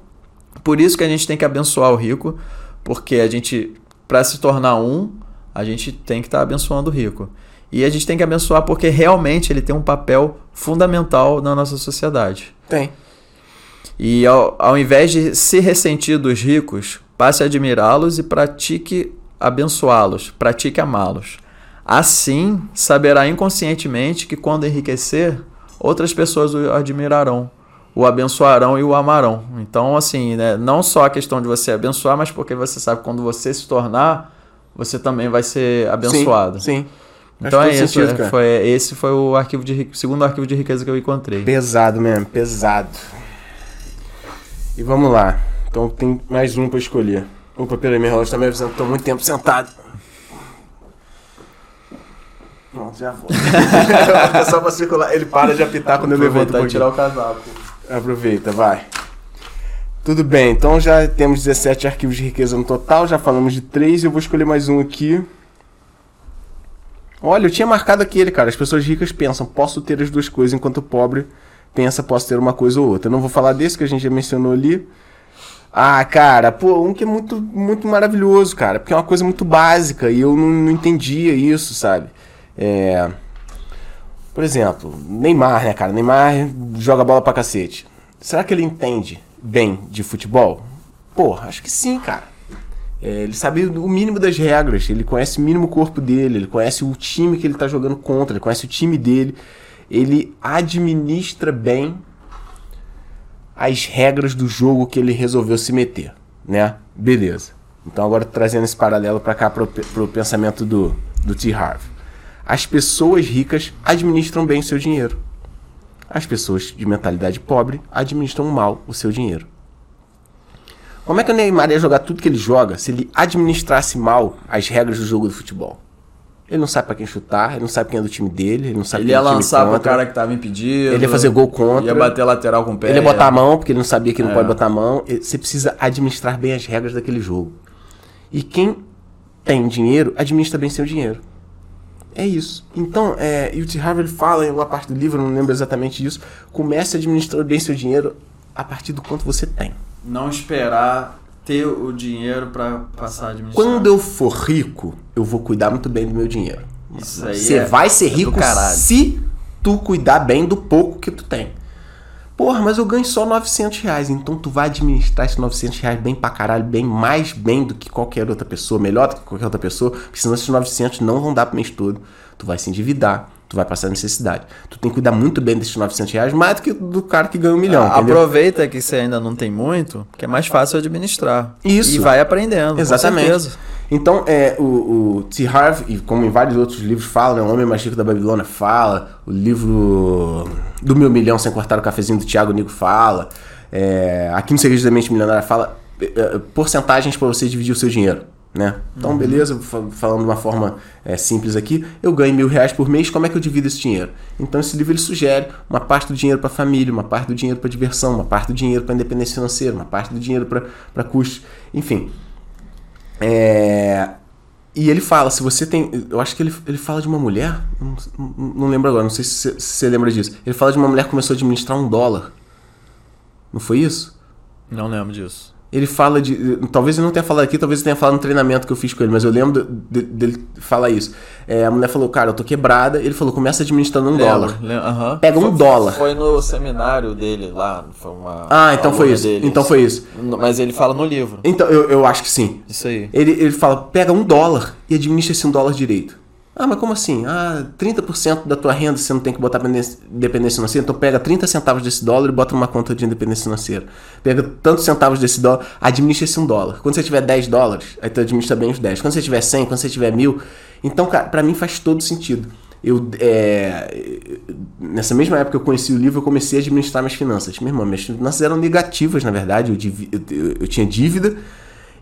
S2: por isso que a gente tem que abençoar o rico, porque a gente, para se tornar um, a gente tem que estar abençoando o rico. E a gente tem que abençoar porque realmente ele tem um papel fundamental na nossa sociedade.
S1: Tem.
S2: E ao, ao invés de se ressentir dos ricos, passe a admirá-los e pratique abençoá-los, pratique amá-los. Assim, saberá inconscientemente que quando enriquecer, outras pessoas o admirarão, o abençoarão e o amarão. Então, assim, né, não só a questão de você abençoar, mas porque você sabe que quando você se tornar, você também vai ser abençoado.
S1: Sim. sim.
S2: Então é isso.
S1: sentido,
S2: é, foi, esse foi o arquivo de segundo arquivo de riqueza que eu encontrei.
S1: Pesado mesmo, pesado. E vamos lá. Então tem mais um pra escolher. Opa, peraí, meu relógio tá me avisando que tô muito tempo sentado. Pronto, já vou. é só pra circular. Ele para de apitar quando eu levanto
S2: e tirar o casaco.
S1: Aproveita, vai. Tudo bem, então já temos 17 arquivos de riqueza no total, já falamos de 3 eu vou escolher mais um aqui. Olha, eu tinha marcado aquele, cara. As pessoas ricas pensam, posso ter as duas coisas, enquanto o pobre pensa, posso ter uma coisa ou outra. Eu não vou falar desse que a gente já mencionou ali. Ah, cara, pô, um que é muito, muito maravilhoso, cara, porque é uma coisa muito básica e eu não, não entendia isso, sabe? É. Por exemplo, Neymar, né, cara? Neymar joga bola pra cacete. Será que ele entende bem de futebol? Pô, acho que sim, cara. É, ele sabe o mínimo das regras, ele conhece o mínimo corpo dele, ele conhece o time que ele tá jogando contra, ele conhece o time dele, ele administra bem as regras do jogo que ele resolveu se meter, né? Beleza. Então agora trazendo esse paralelo para cá pro, pro pensamento do, do T. Harv. As pessoas ricas administram bem o seu dinheiro. As pessoas de mentalidade pobre administram mal o seu dinheiro. Como é que o Neymar ia jogar tudo que ele joga se ele administrasse mal as regras do jogo do futebol? Ele não sabe pra quem chutar, ele não sabe quem é do time dele, ele não sabe
S2: Ele
S1: quem é
S2: ia
S1: do time
S2: lançar pro cara que tava impedido.
S1: Ele ia fazer gol contra.
S2: Ia bater lateral com o pé.
S1: Ele ia botar a mão, porque ele não sabia que não
S2: É.
S1: pode botar a mão. Você precisa administrar bem as regras daquele jogo. E quem tem dinheiro, administra bem seu dinheiro. É isso. Então, é, e o T. Harvey fala em uma parte do livro, não lembro exatamente disso, comece a administrar bem seu dinheiro a partir do quanto você tem.
S2: Não esperar ter o dinheiro pra passar a administrar.
S1: Quando eu for rico, eu vou cuidar muito bem do meu dinheiro.
S2: Isso aí
S1: Você
S2: é-
S1: vai ser rico se tu cuidar bem do pouco que tu tem. Porra, mas eu ganho só 900 reais. Então tu vai administrar esses 900 reais bem pra caralho, bem mais bem do que qualquer outra pessoa, melhor do que qualquer outra pessoa, porque senão esses 900 não vão dar pro mês todo. Tu vai se endividar, tu vai passar necessidade. Tu tem que cuidar muito bem desses 900 reais, mais do que do cara que ganha um milhão,
S2: Ah? Aproveita que você ainda não tem muito, que é mais fácil administrar.
S1: Isso.
S2: E vai aprendendo.
S1: Exatamente. Então, é, o, o T. Harv, e como em vários outros livros fala, né, O Homem Mais Rico da Babilônia fala, o livro do Meu Milhão Sem Cortar o Cafezinho do Thiago Nico fala, é, aqui no Segredo da Mente Milionária fala é, é, porcentagens para você dividir o seu dinheiro. Né? Então, beleza, fa- falando de uma forma é, simples aqui, eu ganho mil reais por mês, como é que eu divido esse dinheiro? Então, esse livro ele sugere uma parte do dinheiro para família, uma parte do dinheiro para diversão, uma parte do dinheiro para independência financeira, uma parte do dinheiro para custos, enfim. É, E ele fala, se você tem. Eu acho que ele, ele fala de uma mulher. Não, não- lembro agora, não sei se você lembra disso. Ele fala de uma mulher que começou a administrar um dólar. Não foi isso?
S2: Não lembro disso.
S1: Ele fala de. Talvez ele não tenha falado aqui, talvez ele tenha falado no treinamento que eu fiz com ele, mas eu lembro de- dele falar isso. É, a mulher falou, cara, eu tô quebrada. Ele falou, começa administrando um dólar.
S2: Lembro, lembro, aham.
S1: Pega um dólar.
S2: Foi no seminário dele lá. Foi uma,
S1: Ah, então foi isso.
S2: dele,
S1: Então foi isso.
S2: Mas ele fala no livro.
S1: Então, eu, eu acho que sim.
S2: Isso aí.
S1: Ele, ele fala, pega um dólar e administra esse um dólar direito. Ah, mas como assim? Ah, 30% da tua renda você não tem que botar pendência- dependência financeira, então pega 30 centavos desse dólar e bota numa conta de independência financeira. Pega tantos centavos desse dólar, administra esse um dólar. Quando você tiver 10 dólares, aí tu administra bem os 10. Quando você tiver 100, quando você tiver mil. Então, cara, pra mim faz todo sentido. Eu, é, nessa mesma época que eu conheci o livro, eu comecei a administrar minhas finanças. Meu irmão, minhas finanças eram negativas, na verdade. Eu- eu- eu tinha dívida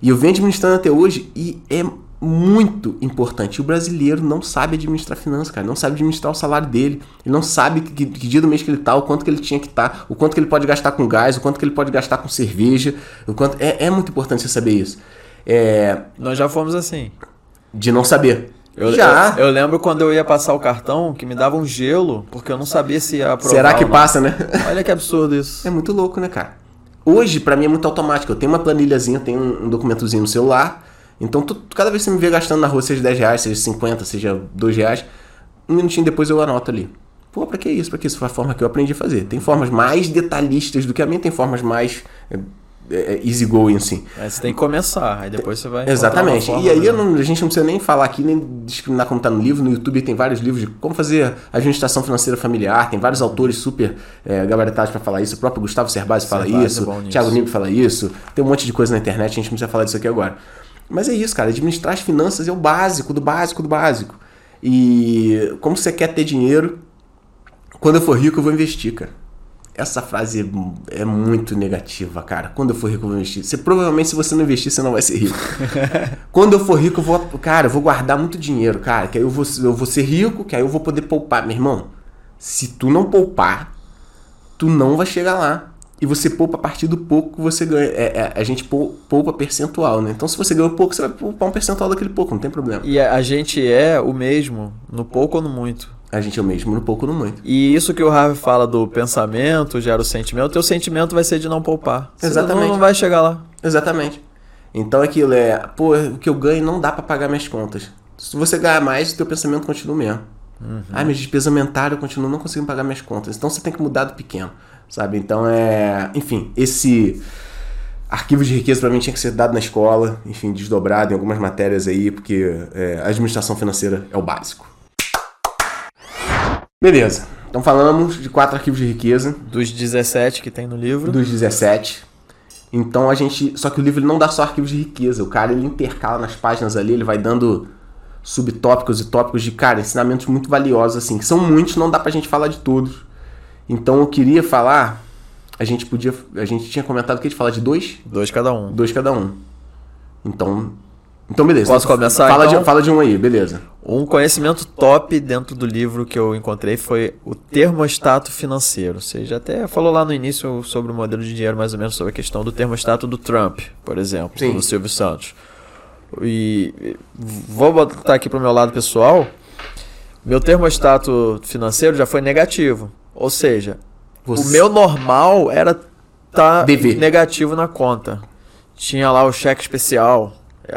S1: e eu venho administrando até hoje e é muito importante. O brasileiro não sabe administrar finanças, cara. Não sabe administrar o salário dele. Ele não sabe que, que dia do mês que ele tá, o quanto que ele tinha que estar, o quanto que ele pode gastar com gás, o quanto que ele pode gastar com cerveja. O quanto... é, é muito importante você saber isso. É,
S2: Nós já fomos assim.
S1: de não saber.
S2: Eu,
S1: Já.
S2: Eu, eu lembro quando eu ia passar o cartão que me dava um gelo, porque eu não sabia se ia aprovar.
S1: Será que passa, né?
S2: Olha que absurdo isso.
S1: É muito louco, né, cara? Hoje, pra mim, é muito automático. Eu tenho uma planilhazinha, eu tenho um documentozinho no celular. Então, tu- cada vez que você me vê gastando na rua, seja 10 reais, seja 50, seja 2 reais, um minutinho depois eu anoto ali. Pô, pra que isso? Pra que isso? Foi a forma que eu aprendi a fazer. Tem formas mais detalhistas do que a minha, tem formas mais é, é, easygoing, assim.
S2: Aí você tem que começar, aí depois você vai.
S1: Exatamente.
S2: forma,
S1: E aí não- a gente não precisa nem falar aqui, nem discriminar como está no livro. No YouTube tem vários livros de como fazer administração financeira familiar. Tem vários autores super é, gabaritados para falar isso. O próprio Gustavo Cerbasi fala
S2: Cerbasi é
S1: isso.
S2: nisso.
S1: Thiago Nico fala isso. Tem um monte de coisa na internet, a gente não precisa falar disso aqui agora. Mas é isso, cara. Administrar as finanças é o básico, do básico, do básico. E como você quer ter dinheiro, quando eu for rico eu vou investir, cara. Essa frase é muito negativa, cara. Quando eu for rico, eu vou investir. Você provavelmente, se você não investir, você não vai ser rico. Quando eu for rico, eu vou. Cara, eu vou guardar muito dinheiro, cara. Que aí eu vou, eu vou ser rico, que aí eu vou poder poupar. Meu irmão, se tu não poupar, tu não vai chegar lá. E você poupa a partir do pouco que você ganha. É, é, a gente pou- poupa percentual, né? Então, se você ganhou pouco, você vai poupar um percentual daquele pouco, não tem problema.
S2: E a a gente é o mesmo, no pouco ou no muito.
S1: A gente é o mesmo no pouco no muito.
S2: E isso que o Harvey fala do pensamento gera o sentimento, o teu sentimento vai ser de não poupar.
S1: Exatamente.
S2: Não vai chegar lá.
S1: Exatamente. Então aquilo é, pô, o que eu ganho não dá pra pagar minhas contas. Se você ganhar mais, o teu pensamento continua o mesmo. Ah, minha despesa aumentar, eu continuo não conseguindo pagar minhas contas. Então você tem que mudar do pequeno, sabe? Então é, enfim, esse arquivo de riqueza pra mim tinha que ser dado na escola, enfim, desdobrado em algumas matérias aí, porque é, a administração financeira é o básico. Beleza. Então falamos de quatro arquivos de riqueza.
S2: Dos 17 que tem no livro.
S1: dos 17. Então a gente. Só que o livro não dá só arquivos de riqueza. O cara ele intercala nas páginas ali, ele vai dando subtópicos e tópicos de, cara, ensinamentos muito valiosos, assim, que são muitos, não dá pra gente falar de todos. Então eu queria falar. A gente podia. A gente tinha comentado que a gente falar de dois?
S2: Dois cada um.
S1: Dois cada um. Então. Então, beleza.
S2: Posso começar,
S1: Fala,
S2: então?
S1: de, fala de um aí, beleza.
S2: Um conhecimento top dentro do livro que eu encontrei foi o termostato financeiro. Você já até falou lá no início sobre o modelo de dinheiro, mais ou menos sobre a questão do termostato do Trump, por exemplo,
S1: Sim.
S2: do Silvio Santos. E vou botar aqui pro meu lado pessoal. Meu termostato financeiro já foi negativo. Ou seja,
S1: Você-
S2: o meu normal era tá
S1: Dever.
S2: negativo na conta. Tinha lá o cheque especial.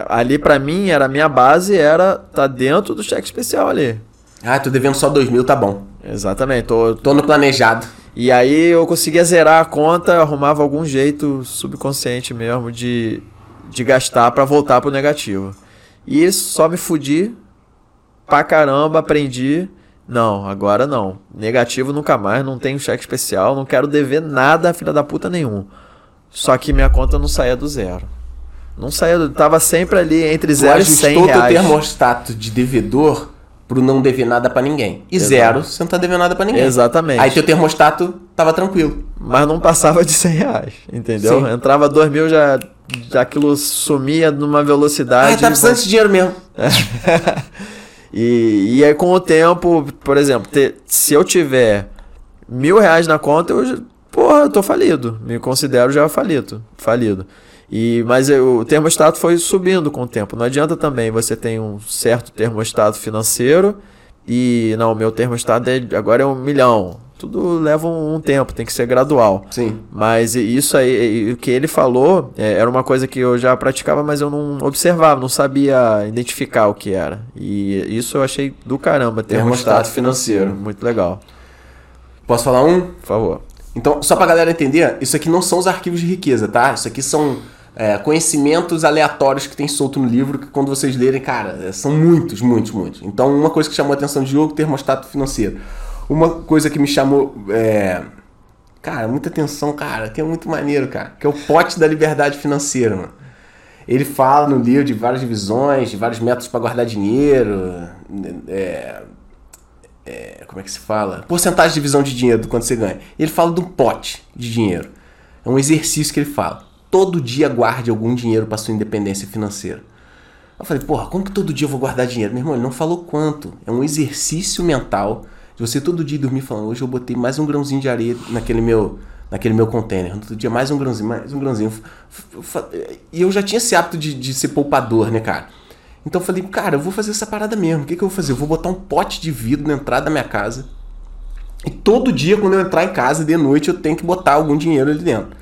S2: Ali pra mim era a minha base era tá dentro do cheque especial ali.
S1: Ah, tô devendo só dois mil, tá bom.
S2: Exatamente. Tô,
S1: Tô no planejado.
S2: E aí eu conseguia zerar a conta, arrumava algum jeito subconsciente mesmo de, de gastar pra voltar pro negativo. E só me fudi pra caramba, aprendi. Não, agora não. Negativo nunca mais, não tenho cheque especial, não quero dever nada, filha da puta nenhum. Só que minha conta não saía do zero. Não saía, do- tava sempre ali entre zero e
S1: ajustou
S2: 100
S1: teu
S2: reais.
S1: termostato de devedor pro não dever nada pra ninguém. E
S2: Exato.
S1: zero, você não tá devendo nada pra ninguém.
S2: Exatamente.
S1: Aí teu termostato tava tranquilo.
S2: Mas não passava de 100 reais, entendeu?
S1: Sim.
S2: Entrava 2 mil, já, já aquilo sumia numa velocidade.
S1: Ah, tá precisando desse dinheiro mesmo.
S2: e, e aí com o tempo, por exemplo, te- se eu tiver mil reais na conta, eu, porra, eu tô falido. Me considero já falido. falido. E, mas o termostato foi subindo com o tempo. Não adianta também você tem um certo termostato financeiro e não, meu termostato é, agora é um milhão. Tudo leva um, um tempo, tem que ser gradual.
S1: Sim.
S2: Mas isso aí, o que ele falou, é, era uma coisa que eu já praticava, mas eu não observava, não sabia identificar o que era. E isso eu achei do caramba, termostato
S1: Termostato
S2: financeiro.
S1: financeiro.
S2: Muito legal.
S1: Posso falar um?
S2: Por favor.
S1: Então, só pra galera entender, isso aqui não são os arquivos de riqueza, tá? Isso aqui são é, conhecimentos aleatórios que tem solto no livro, que quando vocês lerem, cara, é, são muitos, muitos, muitos. Então, uma coisa que chamou a atenção de jogo, termostato financeiro. Uma coisa que me chamou, é, cara, muita atenção, cara, que é muito maneiro, cara, que é o pote da liberdade financeira, mano. Ele fala no livro de várias divisões, de vários métodos para guardar dinheiro, é, é, como é que se fala? Porcentagem de divisão de dinheiro do quanto você ganha. Ele fala um pote de dinheiro. É um exercício que ele fala. Todo dia guarde algum dinheiro para sua independência financeira. Eu falei, porra, como que todo dia eu vou guardar dinheiro? Meu irmão, ele não falou quanto. É um exercício mental de você todo dia dormir falando, hoje eu botei mais um grãozinho de areia naquele meu, naquele meu container. Todo dia mais um grãozinho, mais um grãozinho. E eu já tinha esse hábito de, de ser poupador, né, cara? Então eu falei, cara, eu vou fazer essa parada mesmo. O que, que eu vou fazer? Eu vou botar um pote de vidro na entrada da minha casa. E todo dia, quando eu entrar em casa de noite, eu tenho que botar algum dinheiro ali dentro.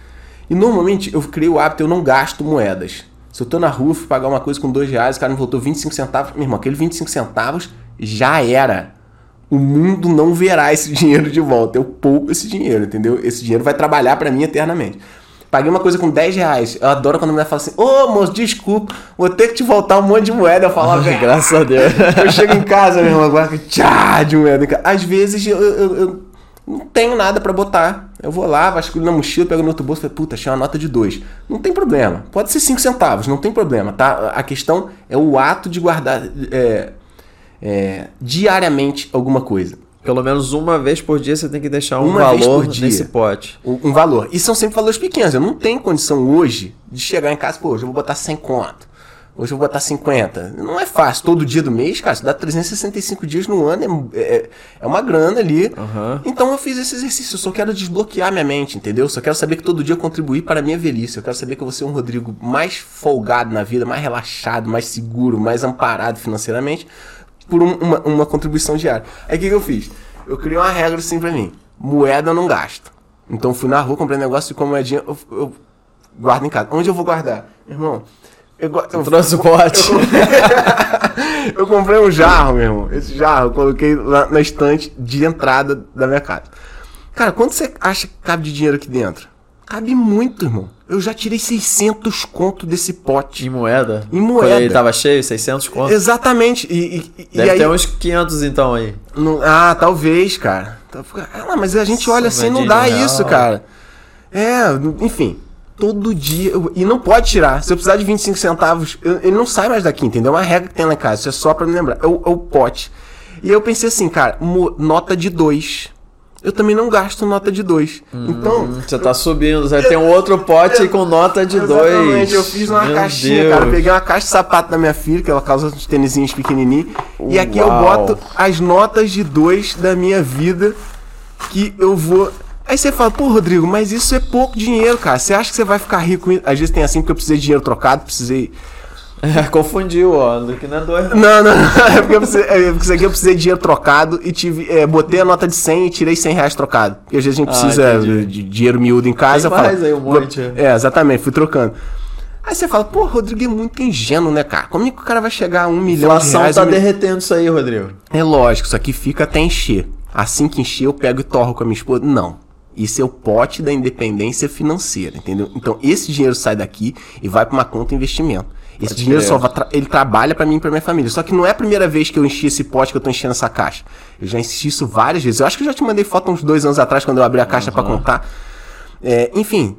S1: E normalmente eu criei o hábito, eu não gasto moedas. Se eu tô na rua, fui pagar uma coisa com dois reais, o cara me voltou 25 centavos. Meu irmão, aquele 25 centavos já era. O mundo não verá esse dinheiro de volta. Eu poupo esse dinheiro, entendeu? Esse dinheiro vai trabalhar pra mim eternamente. Paguei uma coisa com 10 reais. Eu adoro quando a mulher fala assim: Ô moço, desculpa, vou ter que te voltar um monte de moeda. Eu falo, velho.
S2: Graças a Deus.
S1: Eu chego em casa, meu irmão, agora tchá de moeda. Às vezes eu, eu- eu não tenho nada pra botar. Eu vou lá, vasculho na mochila, pego no outro bolso e falo, puta, achei uma nota de dois. Não tem problema. Pode ser 5 centavos, não tem problema, tá? A questão é o ato de guardar é, é, diariamente alguma coisa.
S2: Pelo menos uma vez por dia você tem que deixar um
S1: Uma
S2: valor
S1: dia.
S2: nesse pote.
S1: um, um valor. E são sempre valores pequenos. Eu não tenho condição hoje de chegar em casa, pô, hoje eu vou botar 100 conto. Hoje eu vou botar 50. Não é fácil. Todo dia do mês, cara, se dá 365 dias no ano, é, é, é uma grana ali.
S2: Aham.
S1: Então eu fiz esse exercício. Eu só quero desbloquear minha mente, entendeu? Eu só quero saber que todo dia eu contribuí para a minha velhice. Eu quero saber que eu vou ser um Rodrigo mais folgado na vida, mais relaxado, mais seguro, mais amparado financeiramente. por um- uma, uma contribuição diária. Aí o que, que eu fiz? Eu criei uma regra assim pra mim: moeda eu não gasto. Então eu fui na rua, comprei um negócio e com a moedinha eu, eu guardo em casa. Onde eu vou guardar? Irmão, eu, eu,
S2: Trouxe o pote.
S1: eu comprei um jarro, meu irmão. Esse jarro eu coloquei lá na estante de entrada da minha casa. Cara, quanto você acha que cabe de dinheiro aqui dentro? Cabe muito, irmão. Eu já tirei 600 conto desse pote.
S2: Em moeda?
S1: Em moeda.
S2: Quando ele tava cheio, 600 conto?
S1: Exatamente. E, e- e
S2: Deve
S1: aí,
S2: ter uns 500 então aí.
S1: não- ah, talvez, cara. Tá- Ah, mas a gente olha assim, não dá
S2: real.
S1: isso, cara. É, enfim. Todo dia. E não pode tirar. Se eu precisar de 25 centavos, eu- ele não sai mais daqui, entendeu? É uma regra que tem lá em casa. Isso é só pra me lembrar. É o, é o pote. E eu pensei assim, cara, mo- nota de 2. Eu também não gasto nota de 2. Então.
S2: Hum, Você tá subindo, você tem um outro pote com nota de dois.
S1: Exatamente, eu fiz uma
S2: Meu
S1: caixinha,
S2: Deus.
S1: cara. Eu peguei uma caixa de sapato da minha filha, que ela causa uns tênisinhos pequenininhos. E aqui eu
S2: Uau.
S1: boto as notas de dois da minha vida que eu vou. Aí você fala, pô, Rodrigo, mas isso é pouco dinheiro, cara. Você acha que você vai ficar rico? Às vezes tem assim porque eu precisei de dinheiro trocado, precisei.
S2: É, confundiu, ó. Que não é dois. não.
S1: Não, não, não. É porque, eu precisei, é porque isso aqui eu precisei de dinheiro trocado e tive. é, botei a nota de 100 e tirei 100 reais trocado. Porque às vezes a gente
S2: Ah,
S1: precisa
S2: entendi.
S1: de dinheiro miúdo em casa.
S2: Tem aí um monte.
S1: É, exatamente, fui trocando. Aí você fala, pô, Rodrigo é muito ingênuo, né, cara? Como é que o cara vai chegar a um
S2: A
S1: milhão de
S2: inflação
S1: reais?
S2: tá
S1: um mi-
S2: derretendo isso aí, Rodrigo.
S1: É lógico, isso aqui fica até encher. Assim que encher, eu pego e torro com a minha esposa. Não. Isso é o pote da independência financeira, entendeu? Então, esse dinheiro sai daqui e vai para uma conta investimento. Esse
S2: Pode
S1: dinheiro só vai tra- ele trabalha para mim e para minha família. Só que não é a primeira vez que eu enchi esse pote que eu tô enchendo essa caixa. Eu já enchi isso várias vezes. Eu acho que eu já te mandei foto uns dois anos atrás quando eu abri a caixa pra contar. É, enfim,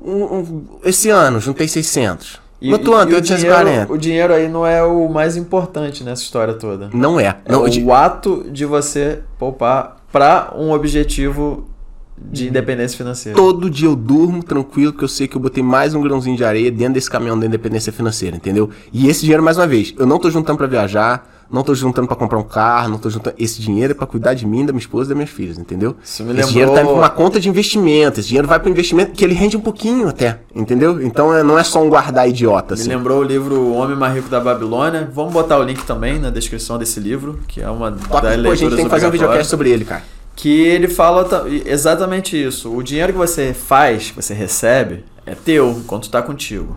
S1: um- um- esse ano juntei 600.
S2: E,
S1: no outro ano,
S2: e o,
S1: 840.
S2: dinheiro, o dinheiro aí não é o mais importante nessa história toda.
S1: Não é.
S2: É
S1: Não,
S2: o
S1: de-
S2: ato de você poupar para um objetivo de independência financeira.
S1: Todo dia eu durmo tranquilo, porque eu sei que eu botei mais um grãozinho de areia dentro desse caminhão da independência financeira, entendeu? E esse dinheiro, mais uma vez, eu não tô juntando pra viajar, não tô juntando pra comprar um carro, não tô juntando. Esse dinheiro é pra cuidar de mim, da minha esposa e das minhas filhas, entendeu?
S2: Isso me
S1: esse
S2: lembrou-
S1: dinheiro tá indo pra uma conta de investimento, esse dinheiro vai pro investimento que ele rende um pouquinho até, entendeu? Então é- não é só um guardar idiota,
S2: Me
S1: assim.
S2: lembrou o livro O Homem Mais Rico da Babilônia. Vamos botar o link também na descrição desse livro, que é uma
S1: Top.
S2: das
S1: Pô, a gente tem que fazer um videocast sobre ele, cara.
S2: Que ele fala ta- exatamente isso. O dinheiro que você faz, que você recebe, é teu enquanto tá contigo.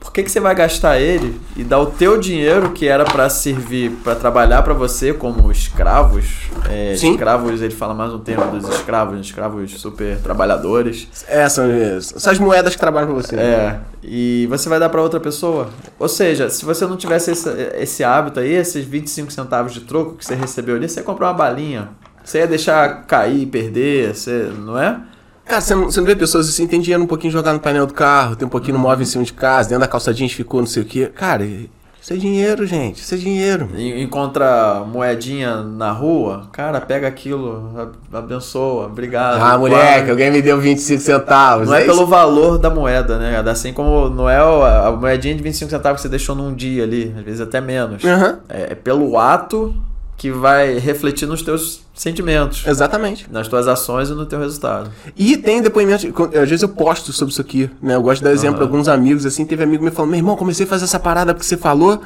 S2: Por que, que você vai gastar ele e dar o teu dinheiro que era pra servir pra trabalhar pra você como escravos? É, escravos, ele fala mais um termo dos escravos, escravos super trabalhadores.
S1: É, são essas moedas que trabalham pra você.
S2: É, e você vai dar pra outra pessoa. Ou seja, se você não tivesse esse, esse hábito aí, esses 25 centavos de troco que você recebeu ali, você ia comprar uma balinha. Você ia deixar cair, perder, você, não é?
S1: Cara, você não, você não vê pessoas assim, tem dinheiro um pouquinho jogado no painel do carro, tem um pouquinho no móvel em cima de casa, dentro da calça jeans ficou não sei o quê. Cara, isso é dinheiro, gente, isso é dinheiro.
S2: Encontra moedinha na rua, cara, pega aquilo, abençoa, obrigado.
S1: Ah, moleque, alguém me deu 25 centavos.
S2: Não é
S1: isso?
S2: pelo valor da moeda, né? Assim como não é a moedinha de 25 centavos que você deixou num dia ali, às vezes até menos.
S1: Aham,
S2: É, é pelo ato que vai refletir nos teus sentimentos,
S1: exatamente.
S2: nas tuas ações e no teu resultado.
S1: E tem depoimentos, às vezes eu posto sobre isso aqui, né? Eu gosto de dar exemplo pra alguns amigos, assim, teve amigo me falando, meu irmão, comecei a fazer essa parada porque você falou,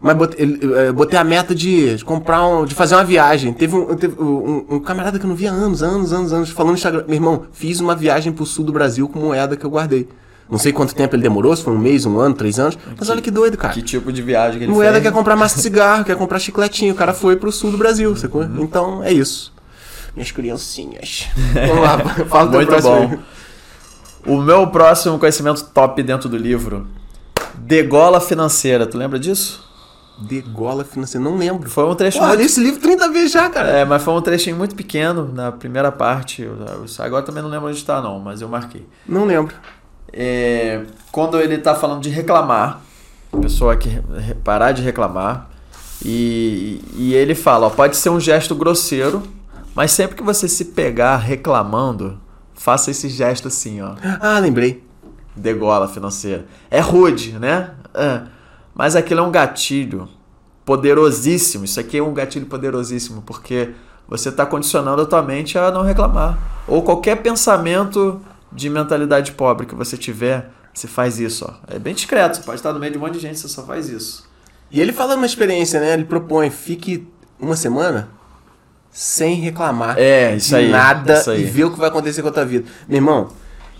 S1: mas botei, eh, botei a meta de de comprar um, de fazer uma viagem. Teve, um, teve um, um camarada que eu não via há anos, anos, anos, anos, falando no Instagram, meu irmão, fiz uma viagem pro sul do Brasil com moeda que eu guardei. Não sei quanto tempo ele demorou, se foi um mês, um ano, três anos, mas olha que doido, cara.
S2: Que tipo de viagem que ele
S1: Moeda
S2: fez?
S1: quer comprar massa de cigarro, quer comprar chicletinho. O cara foi pro sul do Brasil, sacou?
S2: Uhum.
S1: Então é isso. Minhas criancinhas. Vamos lá, fala o teu
S2: Muito
S1: próximo
S2: bom. O meu próximo conhecimento top dentro do livro, degola financeira. Tu lembra disso?
S1: Degola financeira, não lembro.
S2: Foi um trecho
S1: eu
S2: muito
S1: li esse livro 30 vezes já, cara.
S2: É, mas foi um trechinho muito pequeno na primeira parte. Eu- eu- Agora também não lembro onde está, não, mas eu marquei.
S1: Não lembro.
S2: É, quando ele tá falando de reclamar, a pessoa que parar de reclamar, e, e ele fala: ó, pode ser um gesto grosseiro, mas sempre que você se pegar reclamando, faça esse gesto assim, ó.
S1: Ah, lembrei.
S2: Degola financeira. É rude, né? É. Mas aquilo é um gatilho poderosíssimo. Isso aqui é um gatilho poderosíssimo, porque você está condicionando a tua mente a não reclamar. Ou qualquer pensamento de mentalidade pobre que você tiver, você faz isso. Ó. É bem discreto, você pode estar no meio de um monte de gente, você só faz isso.
S1: E ele fala uma experiência, né? Ele propõe, fique uma semana sem reclamar
S2: É, isso
S1: de
S2: aí,
S1: nada
S2: isso aí.
S1: e ver o que vai acontecer com a tua vida. Meu irmão,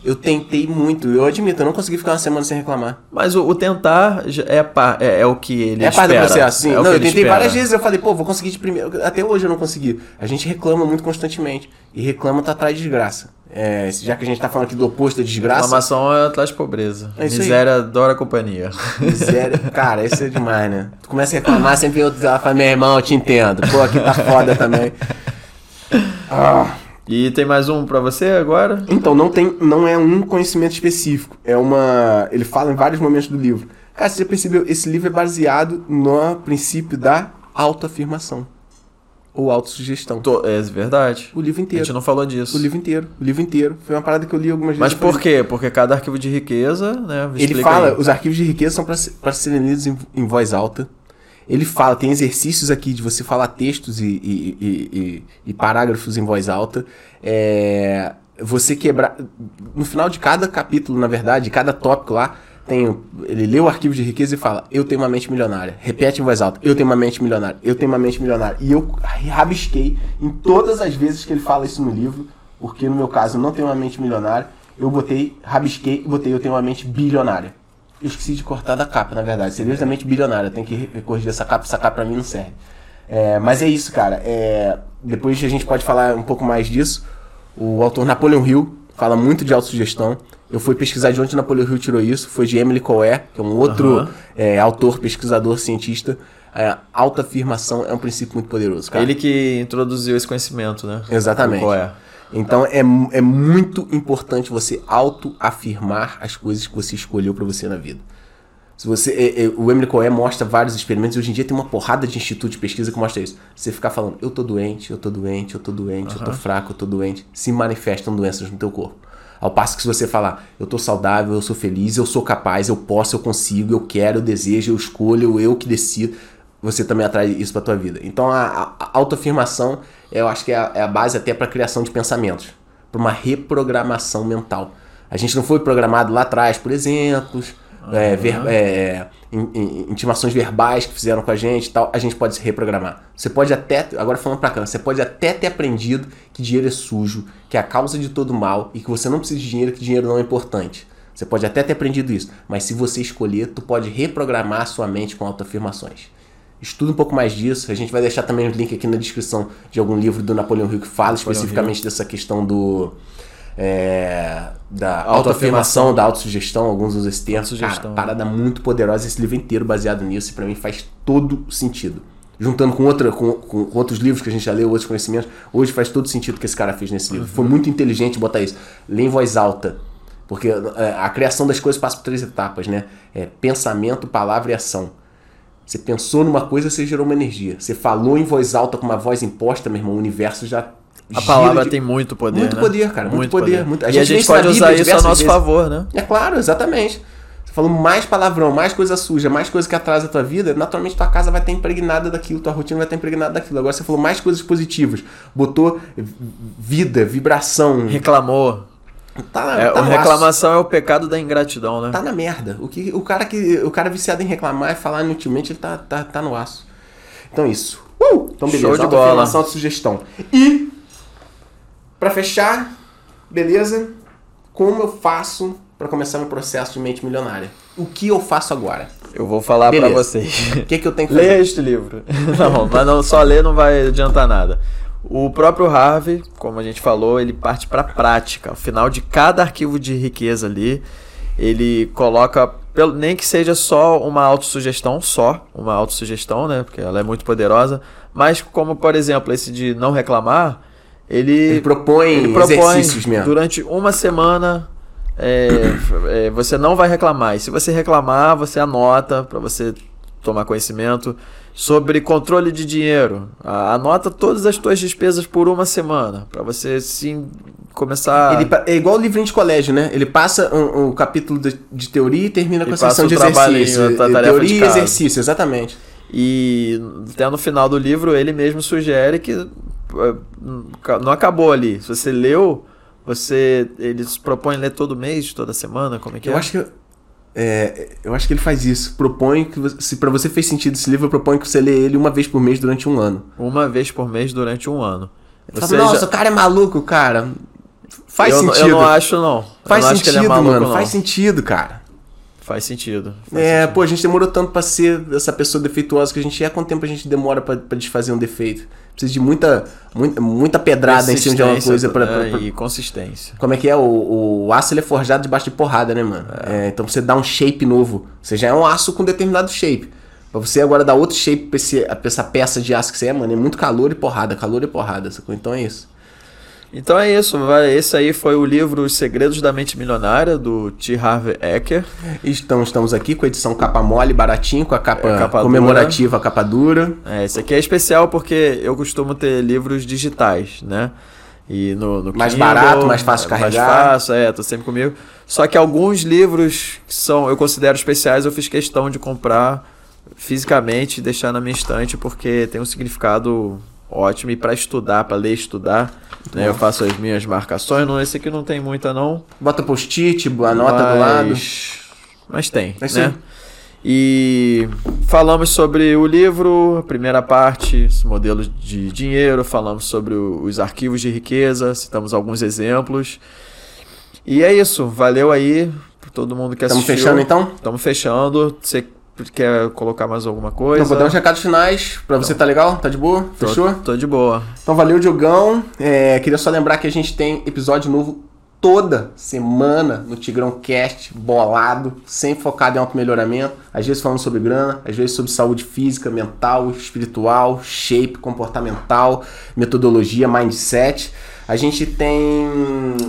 S1: eu tentei muito, eu admito, eu não consegui ficar uma semana sem reclamar.
S2: Mas o, o tentar é, é, é o que ele
S1: É parte do processo, sim.
S2: É
S1: não, eu tentei
S2: espera.
S1: várias vezes, eu falei, pô, vou conseguir de primeiro. Até hoje eu não consegui. A gente reclama muito constantemente. E reclama tá atrás de desgraça. É, já que a gente tá falando aqui do oposto da desgraça.
S2: Reclamação é atrás de pobreza.
S1: É.
S2: Miséria adora companhia.
S1: Miséria. Cara, isso é demais, né? Tu começa a reclamar, sempre outro fala, meu irmão, eu te entendo. Pô, aqui tá foda também. Ah.
S2: E tem mais um pra você agora?
S1: Então, não tem, não é um conhecimento específico. É uma. Ele fala em vários momentos do livro. Cara, você já percebeu? Esse livro é baseado no princípio da autoafirmação. Ou autossugestão.
S2: Tô- É verdade.
S1: O livro
S2: A
S1: inteiro.
S2: gente não falou disso.
S1: O livro inteiro. O livro inteiro. Foi uma parada que eu li algumas vezes.
S2: Mas
S1: falei,
S2: por quê? Porque cada arquivo de riqueza, né?
S1: Ele fala,
S2: aí.
S1: os arquivos de riqueza são para serem lidos em, em voz alta. Ele fala, tem exercícios aqui de você falar textos e, e- e- e- parágrafos em voz alta. É, você quebrar. No final de cada capítulo, na verdade, de cada tópico lá, tem, ele lê o arquivo de riqueza e fala: Eu tenho uma mente milionária. Repete em voz alta: Eu tenho uma mente milionária. Eu tenho uma mente milionária. E eu rabisquei em todas as vezes que ele fala isso no livro, porque no meu caso eu não tenho uma mente milionária. Eu botei, rabisquei e botei: Eu tenho uma mente bilionária. Eu esqueci de cortar da capa, na verdade. Seria da mente bilionária. Tem que corrigir essa capa, essa capa pra mim não serve. É, mas é isso, cara. É, depois a gente pode falar um pouco mais disso. O autor Napoleon Hill fala muito de autossugestão. Eu fui pesquisar de onde Napoleon Hill tirou isso. Foi de Emily Coe, que é um outro
S2: Aham.
S1: é, autor, pesquisador, cientista. É, autoafirmação é um princípio muito poderoso, cara.
S2: Ele que introduziu esse conhecimento, né?
S1: Exatamente.
S2: Qual é?
S1: Então é, é muito importante você autoafirmar as coisas que você escolheu pra você na vida. Se você, é, é, o Emily Coe mostra vários experimentos, hoje em dia tem uma porrada de instituto de pesquisa que mostra isso. Você ficar falando, eu tô doente, eu tô doente, eu tô doente, eu tô fraco, eu tô doente, se manifestam doenças no teu corpo. Ao passo que se você falar, eu tô saudável, eu sou feliz, eu sou capaz, eu posso, eu consigo, eu quero, eu desejo, eu escolho, eu que decido, você também atrai isso pra tua vida. Então a- a autoafirmação, eu acho que é a, é a base até pra criação de pensamentos, pra uma reprogramação mental. A gente não foi programado lá atrás por exemplos, é, ver- é, in- in- intimações verbais que fizeram com a gente e tal, a gente pode se reprogramar. Você pode até, agora falando pra cá, você pode até ter aprendido que dinheiro é sujo, que é a causa de todo mal e que você não precisa de dinheiro, que dinheiro não é importante. Você pode até ter aprendido isso, mas se você escolher, tu pode reprogramar a sua mente com autoafirmações. Estuda um pouco mais disso. A gente vai deixar também o link aqui na descrição de algum livro do Napoleão Hill que fala especificamente dessa questão do é, da autoafirmação, da autossugestão, alguns usam esse termo. Cara, parada muito poderosa, esse livro inteiro baseado nisso, e pra mim faz todo sentido. Juntando com, outra, com, com- outros livros que a gente já leu, outros conhecimentos, hoje faz todo sentido o que esse cara fez nesse livro. Foi muito inteligente botar isso. Lê em voz alta. Porque é, a criação das coisas passa por três etapas, né? É pensamento, palavra e ação. Você pensou numa coisa, você gerou uma energia. Você falou em voz alta com uma voz imposta, meu irmão, o universo já.
S2: A palavra
S1: de-
S2: tem muito poder.
S1: Muito
S2: né?
S1: poder, cara, muito poder, muito- a
S2: e
S1: gente
S2: a gente pode usar isso a nosso
S1: vezes.
S2: favor, né?
S1: É claro, exatamente. Você falou mais palavrão, mais coisa suja, mais coisa que atrasa a tua vida, naturalmente tua casa vai estar impregnada daquilo, tua rotina vai estar impregnada daquilo. Agora você falou mais coisas positivas, botou vi- vida, vibração.
S2: Reclamou.
S1: Tá,
S2: É,
S1: tá
S2: reclamação é o pecado da ingratidão, né?
S1: tá na merda. O, que, o, cara que, o cara viciado em reclamar e falar inutilmente, ele tá, tá, tá no aço. Então isso. Uh! Então beleza,
S2: Show de
S1: autoafirmação, autossugestão. E, pra fechar, beleza? Como eu faço pra começar meu processo de mente milionária? O que eu faço agora?
S2: Eu vou falar pra
S1: Beleza.
S2: vocês.
S1: O que, que eu tenho que fazer?
S2: Leia este livro. Não, mas não, só ler não vai adiantar nada. O próprio Harvey, como a gente falou, ele parte para prática. Ao final de cada arquivo de riqueza ali, ele coloca, nem que seja só uma autossugestão, só uma autossugestão, né? Porque ela é muito poderosa. Mas como, por exemplo, esse de não reclamar, ele,
S1: Ele propõe,
S2: ele propõe
S1: exercícios mesmo.
S2: durante uma semana é, é, você não vai reclamar. E se você reclamar, você anota para você tomar conhecimento sobre controle de dinheiro. Anota todas as tuas despesas por uma semana para você sim começar.
S1: Ele é igual o livrinho de colégio, né? Ele passa um, um capítulo de, de teoria e termina com a
S2: passa
S1: de exercício. teoria e exercício, exatamente.
S2: E até no final do livro ele mesmo sugere que eh, não acabou ali. Se você leu, você eles propõem ler todo mês, toda semana, como é que
S1: Eu
S2: é?
S1: acho que. É, eu acho que ele faz isso. Propõe que você- se para você fez sentido esse livro, eu proponho que você lê ele uma vez por mês durante um ano.
S2: Uma vez por mês durante um ano. Ou
S1: Fala, Nossa, o cara é maluco, cara. Faz
S2: eu, não-
S1: sentido.
S2: eu não acho, não.
S1: Faz
S2: não acho que
S1: sentido,
S2: é maluco,
S1: mano.
S2: não.
S1: Faz sentido, cara.
S2: Faz sentido. Faz
S1: É,
S2: sentido.
S1: pô, a gente demorou tanto pra ser essa pessoa defeituosa que a gente é. Quanto tempo a gente demora pra desfazer um defeito? Precisa de muita, muita, muita pedrada em cima de uma coisa pra,
S2: é,
S1: pra- pra-
S2: E consistência.
S1: Como é que é? O, o aço é forjado debaixo de porrada, né, mano? É, então pra você dar um shape novo. Você já é um aço com determinado shape. Pra você agora dar outro shape pra, esse- pra essa peça de aço que você é, mano, é muito calor e porrada, calor e porrada, sacou? Então é isso.
S2: Então é isso, vai. Esse aí foi o livro Os Segredos da Mente Milionária, do T. Harvey Eker.
S1: Então estamos aqui com a edição capa mole, baratinho, com a capa,
S2: É, capa
S1: comemorativa, a capa dura.
S2: É, esse aqui é especial porque eu costumo ter livros digitais, né? E no, no
S1: Mais
S2: Kindle,
S1: barato, mais fácil de
S2: é,
S1: carregar.
S2: Mais fácil, é, tô sempre comigo. Só que alguns livros que são, eu considero especiais, eu fiz questão de comprar fisicamente e deixar na minha estante porque tem um significado ótimo e para estudar, para ler e estudar, né? Eu faço as minhas marcações, não, esse aqui não tem muita não,
S1: Bota post-it, anota do lado.
S2: mas- Mas tem,
S1: É
S2: né? E falamos sobre o livro, a primeira parte, os modelos de dinheiro, falamos sobre os arquivos de riqueza, citamos alguns exemplos. E é isso, valeu aí todo mundo que
S1: Estamos
S2: assistiu.
S1: fechando então?
S2: Estamos fechando. Você quer colocar mais alguma coisa?
S1: Então vou dar uns recados finais. Pra você tá legal? Tá de boa?
S2: Tô-
S1: Fechou?
S2: Tô de boa.
S1: Então valeu, Diogão. É, queria só lembrar que a gente tem episódio novo toda semana no Tigrão Cast, bolado, sempre focado em auto-melhoramento. Às vezes falando sobre grana, às vezes sobre saúde física, mental, espiritual, shape, comportamental, metodologia, mindset. A gente tem.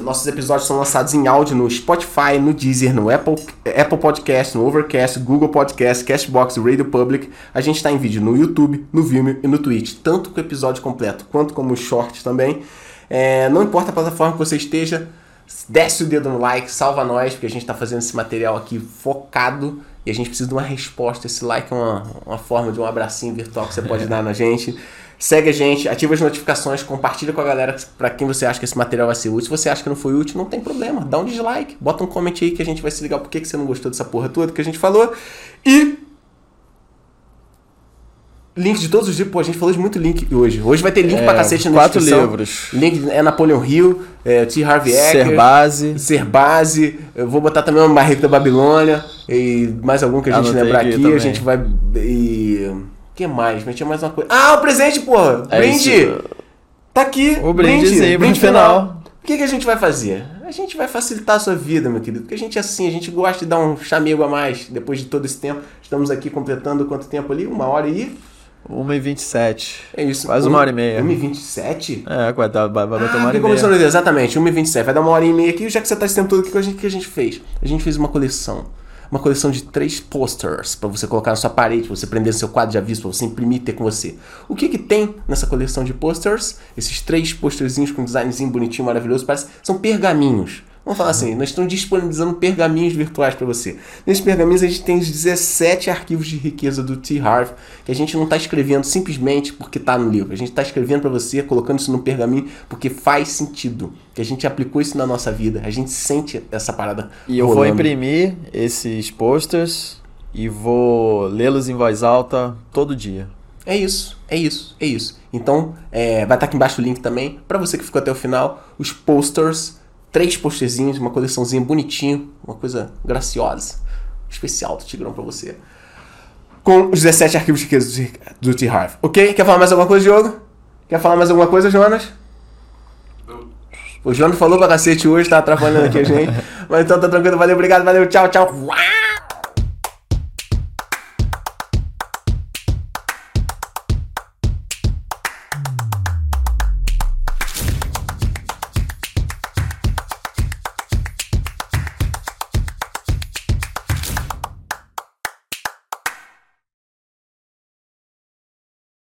S1: Nossos episódios são lançados em áudio no Spotify, no Deezer, no Apple, Apple Podcast, no Overcast, Google Podcast, Cashbox, Radio Public. A gente está em vídeo no YouTube, no Vimeo e no Twitch, tanto com o episódio completo quanto como os shorts também. É, não importa a plataforma que você esteja, desce o dedo no like, salva nós, porque a gente está fazendo esse material aqui focado e a gente precisa de uma resposta. Esse like é uma, uma forma de um abracinho virtual que você pode dar na gente. Segue a gente, ativa as notificações, compartilha com a galera para quem você acha que esse material vai ser útil. Se você acha que não foi útil, não tem problema. Dá um dislike, bota um comment aí que a gente vai se ligar por que você não gostou dessa porra toda que a gente falou. E link de todos os livros. Pô, a gente falou de muito link hoje. Hoje vai ter link
S2: É,
S1: pra cacete na
S2: quatro
S1: descrição.
S2: livros.
S1: Link é Napoleon Hill, é, T. Harvey Eker.
S2: Ser base.
S1: Ser base, eu vou botar também uma barriga da Babilônia e mais algum que a gente
S2: Anotei
S1: lembrar
S2: aqui
S1: aqui, a gente vai e o que mais? Mas tinha mais uma coisa. Ah, o presente, porra.
S2: É
S1: brinde.
S2: isso.
S1: Tá aqui.
S2: O brindezinho pro final.
S1: O que, que a gente vai fazer? A gente vai facilitar a sua vida, meu querido. Porque a gente é assim, a gente gosta de dar um chamego a mais depois de todo esse tempo. Estamos aqui completando quanto tempo ali? Uma hora e.
S2: 1h27.
S1: É isso.
S2: Quase uma hora e meia.
S1: 1h27?
S2: É, vai, dar, vai, vai
S1: Ah,
S2: uma hora
S1: que
S2: e meia.
S1: exatamente, 1h27. Vai dar uma hora e meia aqui. Já que você tá esse tempo todo a gente, o que a gente fez? A gente fez uma coleção. Uma coleção de três posters pra você colocar na sua parede, você prender no seu quadro de aviso, você imprimir e ter com você. O que que tem nessa coleção de posters? Esses três posterzinhos com um designzinho bonitinho, maravilhoso, parece são pergaminhos. Vamos falar assim, nós estamos disponibilizando pergaminhos virtuais para você. Nesses pergaminhos a gente tem os 17 arquivos de riqueza do T. Harv, que a gente não está escrevendo simplesmente porque está no livro. A gente está escrevendo para você, colocando isso no pergaminho, porque faz sentido. Que a gente aplicou isso na nossa vida. A gente sente essa parada.
S2: E eu vou
S1: rolando.
S2: imprimir esses posters e vou lê-los em voz alta todo dia.
S1: É isso, é isso, é isso. Então, é, vai estar aqui embaixo o link também, para você que ficou até o final, os posters, três posterzinhos, uma coleçãozinha bonitinho, uma coisa graciosa, especial do Tigrão para você. Com os 17 arquivos de riqueza do- T-Harv. Ok? Quer falar mais alguma coisa, Diogo? Quer falar mais alguma coisa, Jonas? O Jonas falou pra cacete hoje, tá atrapalhando aqui a gente. Mas então tá tranquilo, valeu, obrigado, valeu, tchau, tchau.